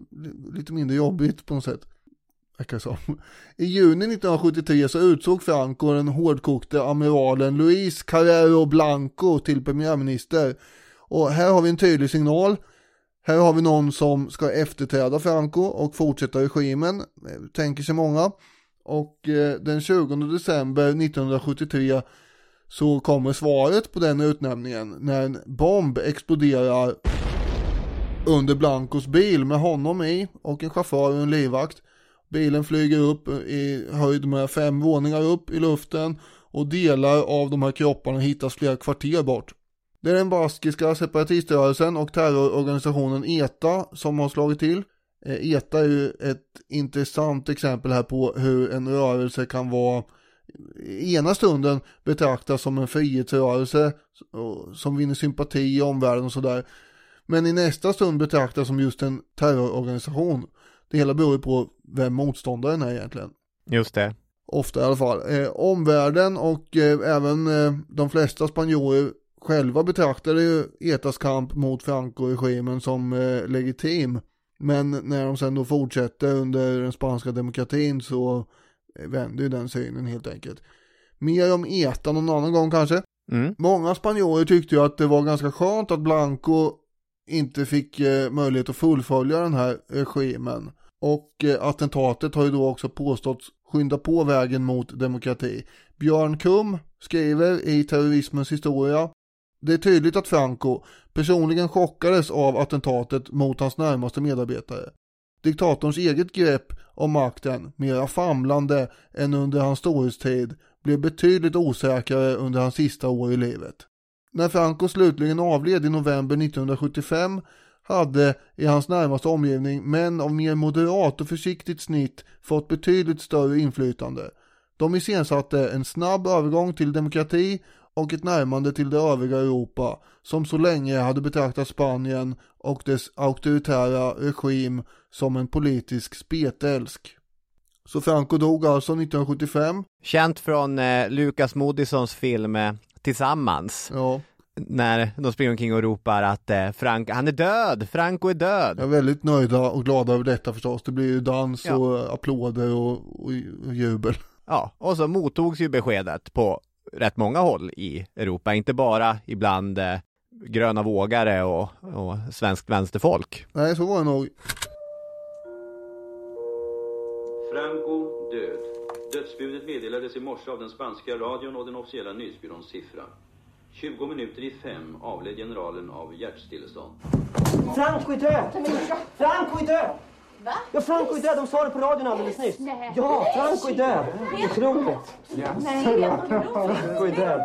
lite mindre jobbigt på något sätt. Verkar det som. I juni 1973 så utsåg Franco den hårdkokte amiralen Luis Carrero Blanco till premiärminister. Och här har vi en tydlig signal. Här har vi någon som ska efterträda Franco och fortsätta regimen, eh, tänker sig många. Och eh, den 20 december 1973 så kommer svaret på den utnämningen när en bomb exploderar under Blancos bil med honom i och en chaufför och en livvakt. Bilen flyger upp i höjd med fem våningar upp i luften och delar av de här kropparna hittas flera kvarter bort. Det är den baskiska separatiströrelsen och terrororganisationen ETA som har slagit till. Eh, ETA är ju ett intressant exempel här på hur en rörelse kan vara ena stunden betraktas som en frihetsrörelse som vinner sympati i omvärlden och sådär. Men i nästa stund betraktas som just en terrororganisation. Det hela beror ju på vem motståndaren är egentligen. Just det. Ofta i alla fall. Eh, omvärlden och eh, även eh, de flesta spanjorer själva betraktade ju ETAs kamp mot Franco-regimen som eh, legitim. Men när de sen då fortsätter under den spanska demokratin så vänder ju den synen helt enkelt. Mer om ETA någon annan gång kanske. Mm. Många spanjorer tyckte ju att det var ganska skönt att Blanco inte fick eh, möjlighet att fullfölja den här regimen. Och eh, attentatet har ju då också påståtts skynda på vägen mot demokrati. Björn Kum skriver i terrorismens historia. Det är tydligt att Franco personligen chockades av attentatet mot hans närmaste medarbetare. Diktatorns eget grepp om makten, mera famlande än under hans storhetstid, blev betydligt osäkrare under hans sista år i livet. När Franco slutligen avled i november 1975 hade i hans närmaste omgivning män av mer moderat och försiktigt snitt fått betydligt större inflytande. De iscensatte en snabb övergång till demokrati och ett närmande till det övriga Europa som så länge hade betraktat Spanien och dess auktoritära regim som en politisk spetälsk. Så Franco dog alltså 1975. Känt från eh, Lukas Moodyssons film eh, Tillsammans. Ja, När de springer omkring och ropar att eh, Frank, han är död! Franco är död! jag är väldigt nöjda och glada över detta förstås. Det blir ju dans Ja. och applåder och, och, och jubel. Ja, och så mottogs ju beskedet på rätt många håll i Europa, inte bara ibland eh, gröna vågare och, och svenskt vänsterfolk. Nej, så var det nog. Franco död. Dödsbudet meddelades i morse av den spanska radion och den officiella nyhetsbyråns siffra. 20 minuter i fem avled generalen av hjärtstillestånd. Franco är död! Franco är död! Va? Ja, Franco är död. De sa det på radion alldeles nyss. Nej. Ja, Franco är död. Otroligt. Nej, Franco är död.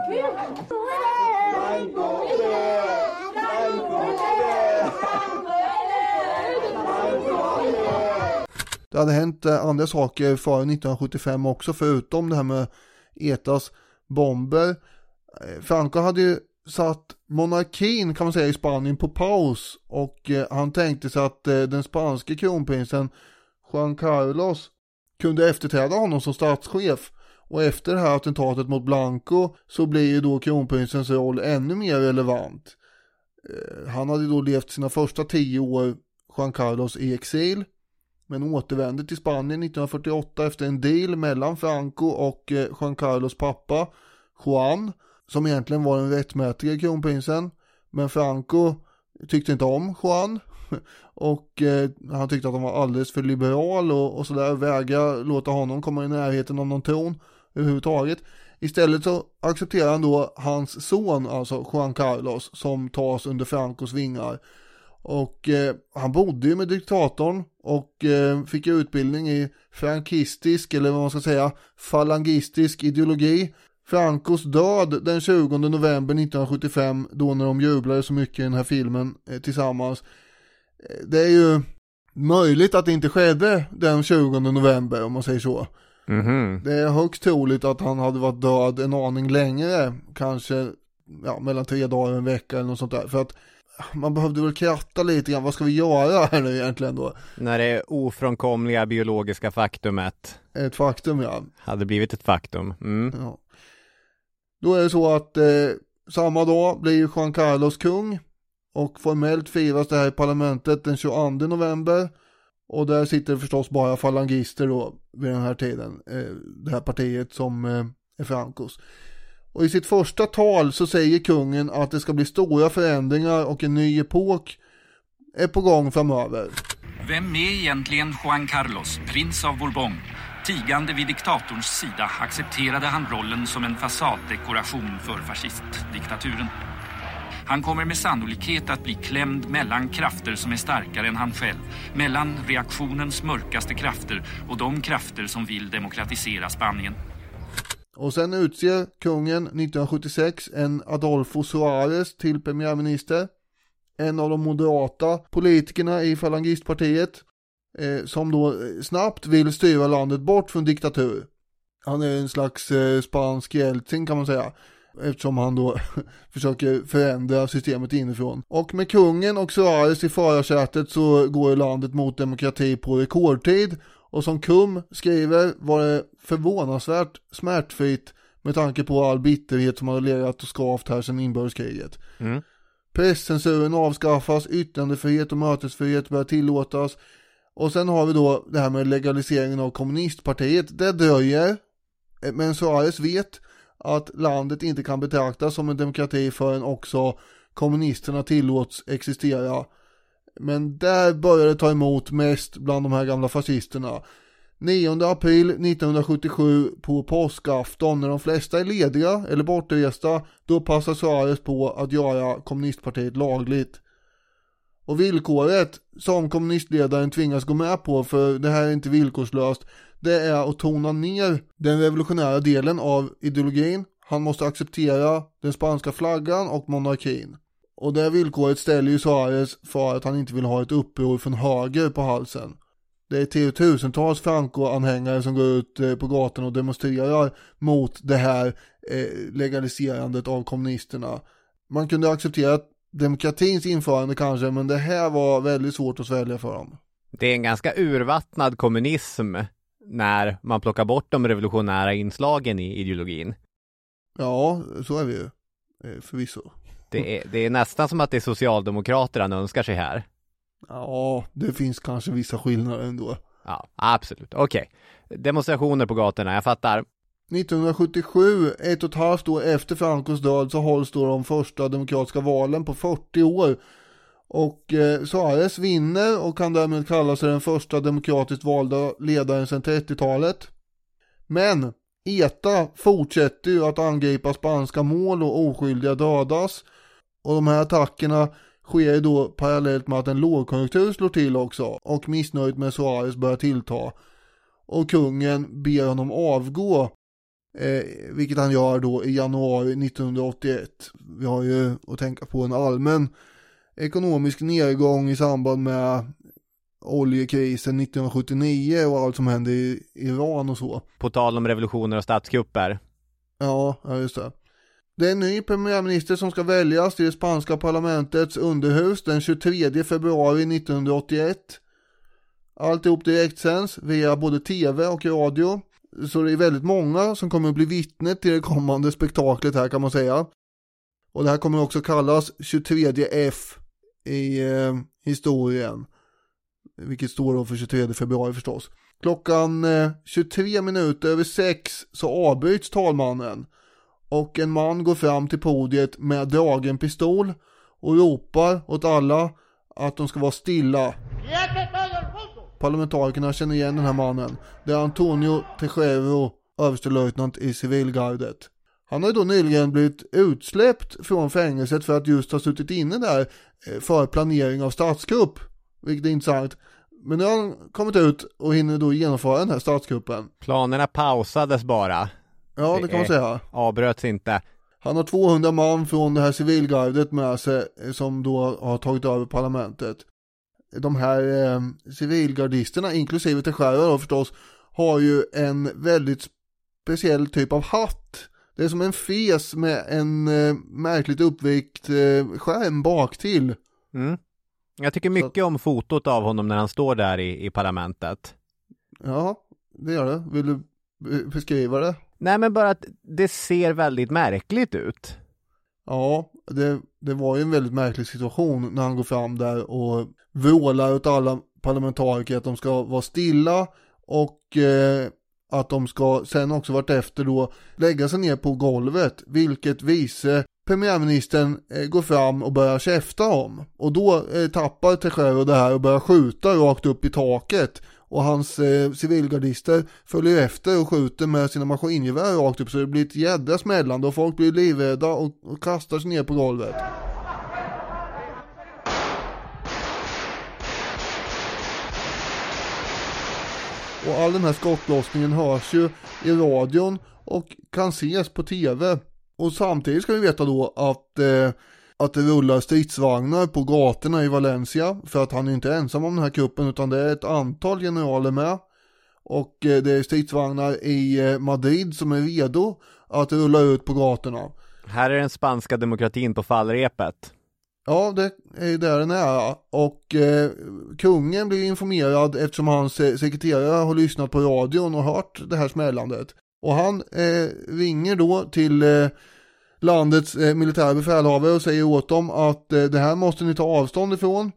Det hade hänt eh, andra saker före 1975 också förutom det här med ETAs bomber. Eh, Franco hade ju satt monarkin kan man säga i Spanien på paus och eh, han tänkte sig att den spanske kronprinsen Juan Carlos kunde efterträda honom som statschef och efter det här attentatet mot Blanco så blir ju då kronprinsens roll ännu mer relevant. Han hade då levt sina första tio år, Juan Carlos, i exil men återvände till Spanien 1948 efter en deal mellan Franco och eh, Juan Carlos pappa Juan som egentligen var den rättmätiga kronprinsen men Franco tyckte inte om Juan och eh, han tyckte att han var alldeles för liberal och, och sådär vägrade låta honom komma i närheten av någon tron överhuvudtaget. Istället så accepterar han då hans son, alltså Juan Carlos, som tas under Francos vingar. Och eh, han bodde ju med diktatorn och eh, fick utbildning i frankistisk, eller vad man ska säga, falangistisk ideologi. Francos död den 20 november 1975, då när de jublade så mycket i den här filmen eh, tillsammans. Eh, det är ju möjligt att det inte skedde den 20 november om man säger så. Mhm. Det är högst troligt att han hade varit död en aning längre, kanske ja, mellan tre dagar och en vecka eller något sånt där. För att man behövde väl kratta lite grann, vad ska vi göra här nu egentligen då? När det ofrånkomliga biologiska faktumet Ett faktum ja. hade blivit ett faktum. Mm. ja. Då är det så att eh, samma dag blir Juan Carlos kung och formellt firas det här i parlamentet den 22 november. Och där sitter förstås bara falangister då vid den här tiden. Eh, det här partiet som eh, är Francos. Och i sitt första tal så säger kungen att det ska bli stora förändringar och en ny epok är på gång framöver. Vem är egentligen Juan Carlos, prins av Bourbon? Tigande vid diktatorns sida accepterade han rollen som en fasaddekoration för fascistdiktaturen. Han kommer med sannolikhet att bli klämd mellan krafter som är starkare än han själv. Mellan reaktionens mörkaste krafter och de krafter som vill demokratisera Spanien. Och sen utser kungen 1976 en Adolfo Suarez till premiärminister. En av de moderata politikerna i falangistpartiet. Eh, som då snabbt vill styra landet bort från diktatur. Han är en slags eh, spansk Jeltsin kan man säga. Eftersom han då försöker förändra systemet inifrån. Och med kungen och Suarez i förarsätet så går landet mot demokrati på rekordtid. Och som KUM skriver var det förvånansvärt smärtfritt med tanke på all bitterhet som hade legat och skavt här sedan inbördeskriget. Mm. Presscensuren avskaffas, yttrandefrihet och mötesfrihet börjar tillåtas. Och sen har vi då det här med legaliseringen av kommunistpartiet. Det dröjer. Men Suarez vet att landet inte kan betraktas som en demokrati förrän också kommunisterna tillåts existera. Men där börjar det ta emot mest bland de här gamla fascisterna. 9 april 1977 på påskafton när de flesta är lediga eller bortresta då passar Suarez på att göra kommunistpartiet lagligt. Och villkoret som kommunistledaren tvingas gå med på för det här är inte villkorslöst det är att tona ner den revolutionära delen av ideologin. Han måste acceptera den spanska flaggan och monarkin. Och det villkoret ställer ju Suarez för att han inte vill ha ett uppror från höger på halsen. Det är tiotusentals Franco-anhängare som går ut eh, på gatan och demonstrerar mot det här eh, legaliserandet av kommunisterna. Man kunde acceptera demokratins införande kanske, men det här var väldigt svårt att svälja för dem. Det är en ganska urvattnad kommunism när man plockar bort de revolutionära inslagen i ideologin. Ja, så är vi ju. Eh, förvisso. Det är, det är nästan som att det är socialdemokrater han önskar sig här. Ja, det finns kanske vissa skillnader ändå. Ja, absolut. Okej. Demonstrationer på gatorna, jag fattar. 1977, ett och ett halvt år efter Francos död, så hålls då de första demokratiska valen på 40 år. Och eh, Suarez vinner och kan därmed kalla sig den första demokratiskt valda ledaren sedan 30-talet. Men ETA fortsätter ju att angripa spanska mål och oskyldiga dödas. Och de här attackerna sker då parallellt med att en lågkonjunktur slår till också och missnöjet med Suarez börjar tillta. Och kungen ber honom avgå, eh, vilket han gör då i januari 1981. Vi har ju att tänka på en allmän ekonomisk nedgång i samband med oljekrisen 1979 och allt som hände i Iran och så. På tal om revolutioner och statskupper. Ja, ja just det. Det är en ny premiärminister som ska väljas till det spanska parlamentets underhus den 23 februari 1981. Alltihop direktsänds via både tv och radio. Så det är väldigt många som kommer att bli vittne till det kommande spektaklet här kan man säga. Och det här kommer också kallas 23 F i eh, historien. Vilket står då för 23 februari förstås. Klockan eh, 23 minuter över 6 så avbryts talmannen. Och en man går fram till podiet med dragen pistol och ropar åt alla att de ska vara stilla. Parlamentarikerna känner igen den här mannen. Det är Antonio Tejero, överstelöjtnant i civilgardet. Han har då nyligen blivit utsläppt från fängelset för att just ha suttit inne där eh, för planering av statskupp. Vilket är intressant. Men nu har han kommit ut och hinner då genomföra den här statskuppen. Planerna pausades bara. Ja, det kan man säga. Avbröts inte. Han har 200 man från det här civilgardet med sig eh, som då har tagit över parlamentet. De här eh, civilgardisterna, inklusive Teixeira då förstås, har ju en väldigt speciell typ av hatt. Det är som en fes med en eh, märkligt uppvikt eh, skärm bak till. Mm. Jag tycker mycket om fotot av honom när han står där i, i parlamentet. Ja, det gör det. Vill du eh, beskriva det? Nej men bara att det ser väldigt märkligt ut. Ja, det, det var ju en väldigt märklig situation när han går fram där och vrålar åt alla parlamentariker att de ska vara stilla och eh, att de ska sen också vartefter då lägga sig ner på golvet, vilket vice premiärministern eh, går fram och börjar käfta om. Och då eh, tappar Teixeira det här och börjar skjuta rakt upp i taket. Och hans eh, civilgardister följer efter och skjuter med sina maskingevär rakt upp så det blir ett jädra smällande och folk blir livrädda och, och kastar sig ner på golvet. Och all den här skottlossningen hörs ju i radion och kan ses på tv. Och samtidigt ska vi veta då att, eh, att det rullar stridsvagnar på gatorna i Valencia. För att han är inte ensam om den här kuppen utan det är ett antal generaler med. Och eh, det är stridsvagnar i eh, Madrid som är redo att rulla ut på gatorna. Här är den spanska demokratin på fallrepet. Ja, det är där den är. Och eh, kungen blir informerad eftersom hans eh, sekreterare har lyssnat på radion och hört det här smällandet. Och han eh, ringer då till eh, landets eh, militära befälhavare och säger åt dem att eh, det här måste ni ta avstånd ifrån.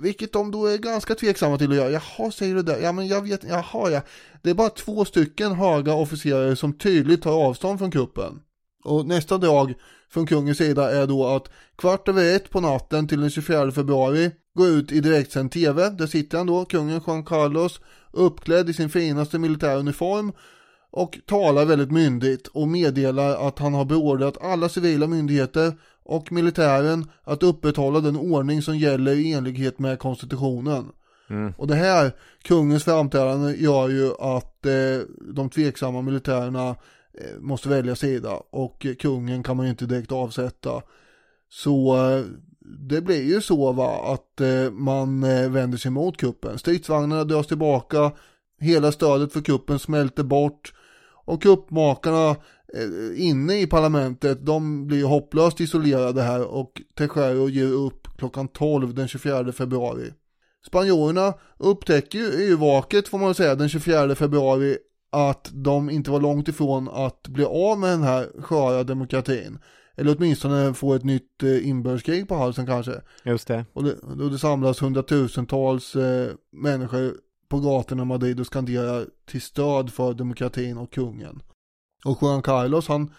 Vilket de då är ganska tveksamma till att göra. Jaha, säger du det? Ja, men jag vet, jaha ja. Det är bara två stycken höga officerare som tydligt tar avstånd från kuppen. Och nästa drag från kungens sida är då att kvart över ett på natten till den 24 februari går ut i direktsänd tv. Där sitter han då, kungen Juan Carlos, uppklädd i sin finaste militära uniform och talar väldigt myndigt och meddelar att han har beordrat alla civila myndigheter och militären att upprätthålla den ordning som gäller i enlighet med konstitutionen. Mm. Och det här, kungens framträdande, gör ju att eh, de tveksamma militärerna eh, måste välja sida och kungen kan man ju inte direkt avsätta. Så eh, det blir ju så va att eh, man eh, vänder sig mot kuppen. Stridsvagnarna dras tillbaka, hela stödet för kuppen smälter bort och kuppmakarna eh, inne i parlamentet de blir hopplöst isolerade här och Tejero ger upp klockan 12 den 24 februari. Spanjorerna upptäcker ju yrvaket får man säga den 24 februari att de inte var långt ifrån att bli av med den här sköra demokratin. Eller åtminstone få ett nytt eh, inbördeskrig på halsen kanske. Just det. Och det, och det samlas hundratusentals eh, människor på gatorna i Madrid och skanderar till stöd för demokratin och kungen. Och Juan Carlos han,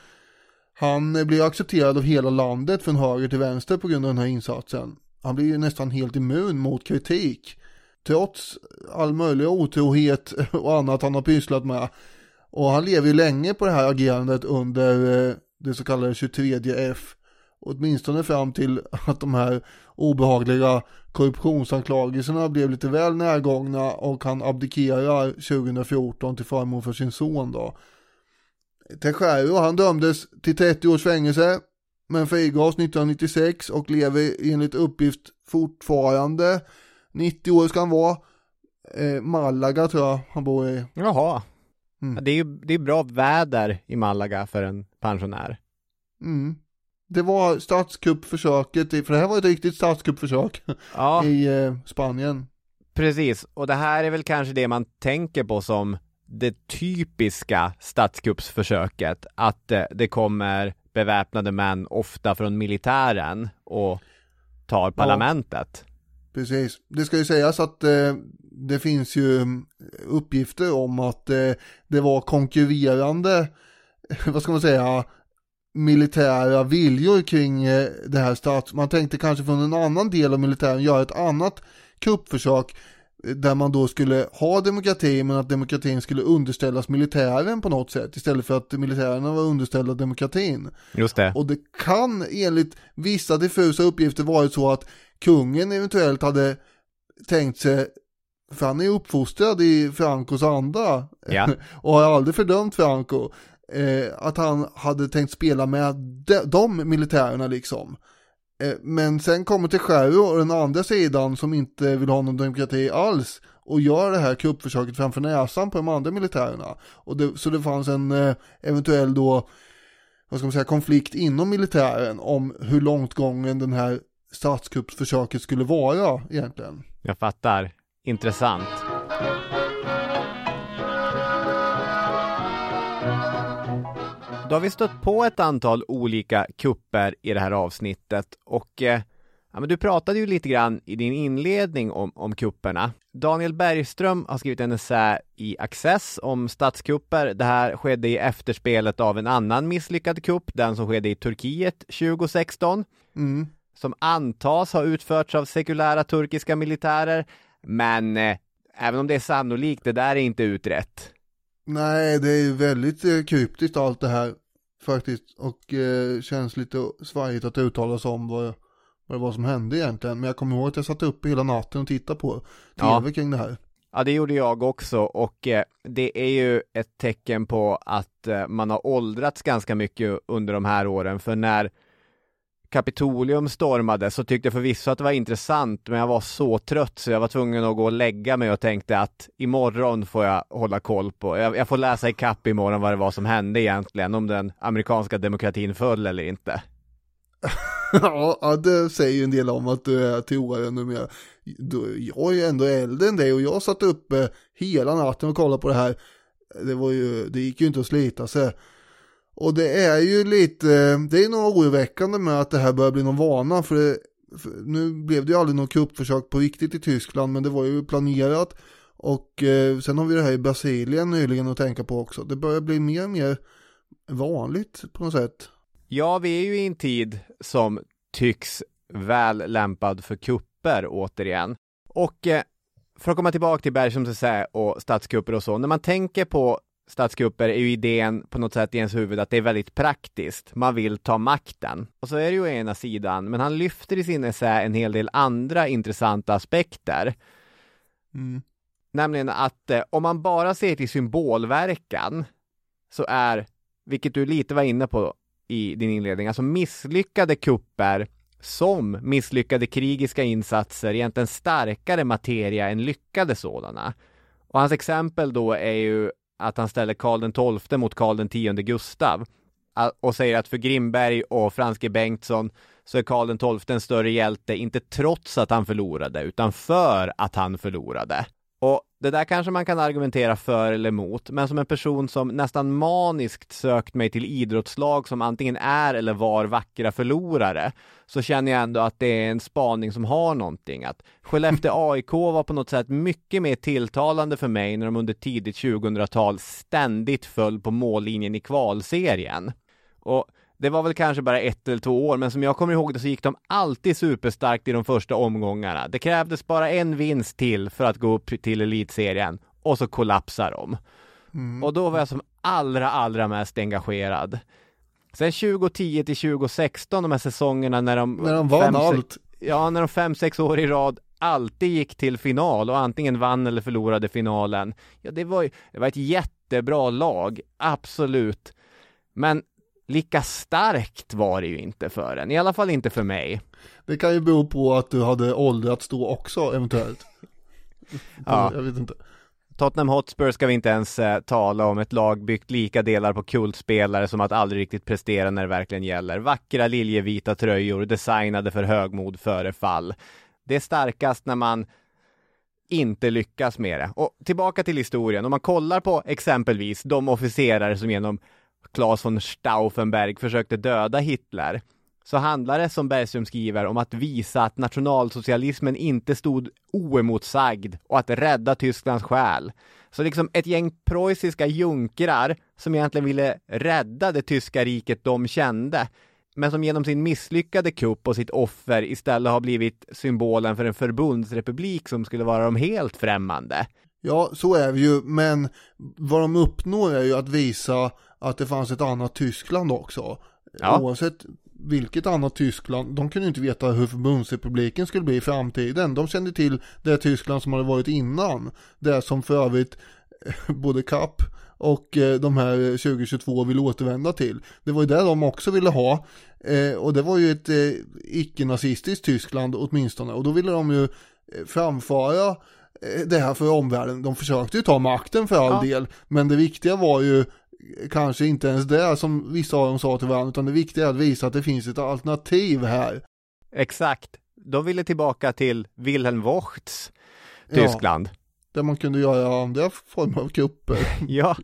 han blir accepterad av hela landet från höger till vänster på grund av den här insatsen. Han blir ju nästan helt immun mot kritik. Trots all möjlig otrohet och annat han har pysslat med. Och han lever ju länge på det här agerandet under eh, det så kallade 23 F. Åtminstone fram till att de här obehagliga korruptionsanklagelserna blev lite väl närgångna och han abdikerar 2014 till förmån för sin son då. Tejero han dömdes till 30 års fängelse men frigavs 1996 och lever enligt uppgift fortfarande 90 år ska han vara. Eh, Malaga tror jag han bor i. Jaha. Mm. Det är det är bra väder i Malaga för en pensionär. Mm. Det var statskuppförsöket, för det här var ett riktigt statskuppförsök Ja, i eh, Spanien. precis. Och det här är väl kanske det man tänker på som det typiska statskuppsförsöket. Att eh, det kommer beväpnade män, ofta från militären, och tar parlamentet. Precis. Det ska ju sägas att eh, det finns ju mm, uppgifter om att det var konkurrerande, vad ska man säga, militära viljor kring eh, det här stats... Man tänkte kanske från en annan del av militären göra ett annat kuppförsök eh, där man då skulle ha demokrati men att demokratin skulle underställas militären på något sätt istället för att militärerna var underställda demokratin. Just det. Och det kan enligt vissa diffusa uppgifter varit så att kungen eventuellt hade tänkt sig, för han är uppfostrad i Francos anda Ja. och har aldrig fördömt Franco, eh, att han hade tänkt spela med de, de militärerna liksom. Eh, men sen kommer till Scherro och den andra sidan som inte vill ha någon demokrati alls och gör det här kuppförsöket framför näsan på de andra militärerna. Och det, så det fanns en eh, eventuell då vad ska man säga, konflikt inom militären om hur långt gången den här statskuppsförsöket skulle vara egentligen. Jag fattar. Intressant. Då har vi stött på ett antal olika kupper i det här avsnittet och eh, ja, men du pratade ju lite grann i din inledning om, om kupperna. Daniel Bergström har skrivit en essä i Access om statskupper. Det här skedde i efterspelet av en annan misslyckad kupp, den som skedde i Turkiet 2016 Mm. som antas ha utförts av sekulära turkiska militärer. Men eh, även om det är sannolikt, det där är inte utrett. Nej, det är väldigt eh, kryptiskt allt det här faktiskt och eh, känns lite svajigt att uttala sig om vad, vad det var som hände egentligen. Men jag kommer ihåg att jag satt uppe hela natten och tittade på tv Ja. kring det här. Ja, det gjorde jag också och eh, det är ju ett tecken på att eh, man har åldrats ganska mycket under de här åren. För när Kapitolium stormade så tyckte jag förvisso att det var intressant, men jag var så trött så jag var tvungen att gå och lägga mig och tänkte att imorgon får jag hålla koll på. Jag, jag får läsa i kapp imorgon vad det var som hände egentligen, om den amerikanska demokratin föll eller inte. ja, det säger ju en del om att du är till åren numera. Jag är ju ändå äldre än dig och jag satt uppe hela natten och kollade på det här. Det var ju, det gick ju inte att slita sig. Och det är ju lite, det är nog oroväckande med att det här börjar bli någon vana för, det, för nu blev det ju aldrig något kuppförsök på riktigt i Tyskland men det var ju planerat. Och eh, sen har vi det här i Brasilien nyligen att tänka på också. Det börjar bli mer och mer vanligt på något sätt. Ja, vi är ju i en tid som tycks väl lämpad för kupper återigen. Och eh, för att komma tillbaka till Bergströms och statskupper och så, när man tänker på statskupper är ju idén på något sätt i ens huvud att det är väldigt praktiskt. Man vill ta makten. Och så är det ju ena sidan, men han lyfter i sin essä en hel del andra intressanta aspekter. Mm. Nämligen att eh, om man bara ser till symbolverkan så är, vilket du lite var inne på i din inledning, alltså misslyckade kupper som misslyckade krigiska insatser egentligen starkare materia än lyckade sådana. Och hans exempel då är ju att han ställer Karl XII mot Karl X Gustav och säger att för Grimberg och Franske Bengtsson så är Karl XII en större hjälte, inte trots att han förlorade, utan för att han förlorade. Och det där kanske man kan argumentera för eller emot, men som en person som nästan maniskt sökt mig till idrottslag som antingen är eller var vackra förlorare, så känner jag ändå att det är en spaning som har någonting. Att Skellefteå AIK var på något sätt mycket mer tilltalande för mig när de under tidigt 2000-tal ständigt föll på mållinjen i kvalserien. Och det var väl kanske bara ett eller två år, men som jag kommer ihåg det så gick de alltid superstarkt i de första omgångarna. Det krävdes bara en vinst till för att gå upp till elitserien och så kollapsar de. Och då var jag som allra, allra mest engagerad. Sen 2010 till 2016, de här säsongerna när de... När de vann fem, sex- allt. Ja, när de fem, sex år i rad alltid gick till final och antingen vann eller förlorade finalen. Ja, det var ju, det var ett jättebra lag, absolut. Men lika starkt var det ju inte för en, i alla fall inte för mig. Det kan ju bero på att du hade åldrats då också eventuellt. Ja. Jag vet inte. Tottenham Hotspur ska vi inte ens eh, tala om, ett lag byggt lika delar på kultspelare som att aldrig riktigt prestera när det verkligen gäller. Vackra liljevita tröjor designade för högmod före fall. Det är starkast när man inte lyckas med det. Och tillbaka till historien, om man kollar på exempelvis de officerare som genom Claes von Stauffenberg försökte döda Hitler, så handlar det, som Bergström skriver, om att visa att nationalsocialismen inte stod oemotsagd och att rädda Tysklands själ. Så liksom ett gäng preussiska junkrar som egentligen ville rädda det tyska riket de kände, men som genom sin misslyckade kupp och sitt offer istället har blivit symbolen för en förbundsrepublik som skulle vara dem helt främmande. Ja, så är det ju, men vad de uppnår är ju att visa att det fanns ett annat Tyskland också. Ja. Oavsett vilket annat Tyskland, de kunde inte veta hur förbundsrepubliken skulle bli i framtiden. De kände till det Tyskland som hade varit innan. Det som för övrigt både Kapp och eh, de här 2022 vill återvända till. Det var ju det de också ville ha. Eh, och det var ju ett eh, icke-nazistiskt Tyskland åtminstone. Och då ville de ju framföra det här för omvärlden. De försökte ju ta makten för all ja. del. Men det viktiga var ju kanske inte ens det som vissa av dem sa till varandra, utan det viktiga är att visa att det finns ett alternativ här. Exakt. De ville tillbaka till Wilhelm Wochts Tyskland. Ja, där man kunde göra andra former av kupper. ja,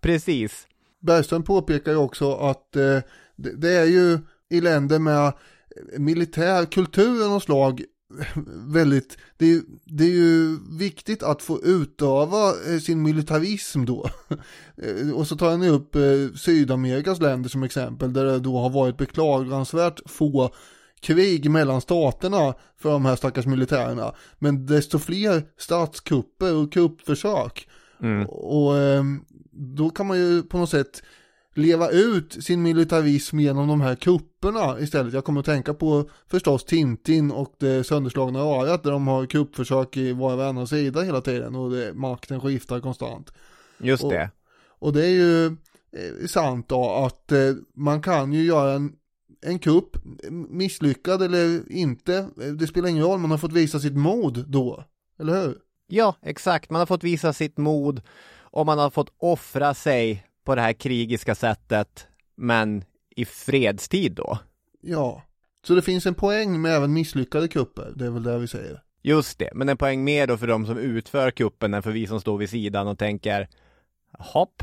precis. Bergström påpekar ju också att eh, det, det, är ju i länder med militär kultur av något slag väldigt, det är, det är ju viktigt att få utöva eh, sin militarism då. Eh, och så tar han upp eh, Sydamerikas länder som exempel där det då har varit beklagansvärt få krig mellan staterna för de här stackars militärerna. Men desto fler statskupper och kuppförsök. Mm. Och då kan man ju på något sätt leva ut sin militarism genom de här kupperna istället. Jag kommer att tänka på förstås Tintin och det sönderslagna örat där de har kuppförsök i var och varannan sida hela tiden och det, makten skiftar konstant. Just och, det. Och det är ju eh, sant då att eh, man kan ju göra en, en kupp, misslyckad eller inte, det spelar ingen roll, man har fått visa sitt mod då, eller hur? Ja, exakt, man har fått visa sitt mod och man har fått offra sig på det här krigiska sättet, men i fredstid då. Ja, så det finns en poäng med även misslyckade kupper, det är väl det vi säger. Just det, men en poäng mer då för de som utför kuppen än för vi som står vid sidan och tänker hopp.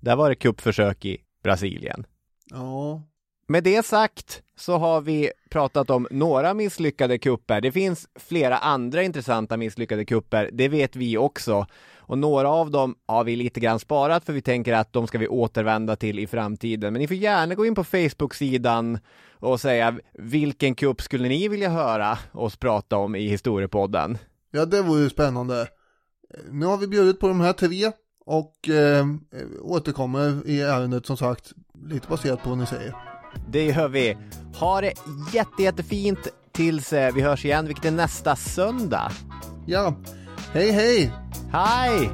Där var det kuppförsök i Brasilien. Ja. Med det sagt så har vi pratat om några misslyckade kupper. Det finns flera andra intressanta misslyckade kupper, det vet vi också. Och några av dem har vi lite grann sparat för vi tänker att de ska vi återvända till i framtiden. Men ni får gärna gå in på Facebook-sidan och säga vilken kupp skulle ni vilja höra oss prata om i historiepodden? Ja, det vore ju spännande. Nu har vi bjudit på de här tre och eh, återkommer i ärendet som sagt lite baserat på vad ni säger. Det gör vi. Ha det jätte, jättefint tills eh, vi hörs igen, vilket är nästa söndag. Ja, hej hej! Hej!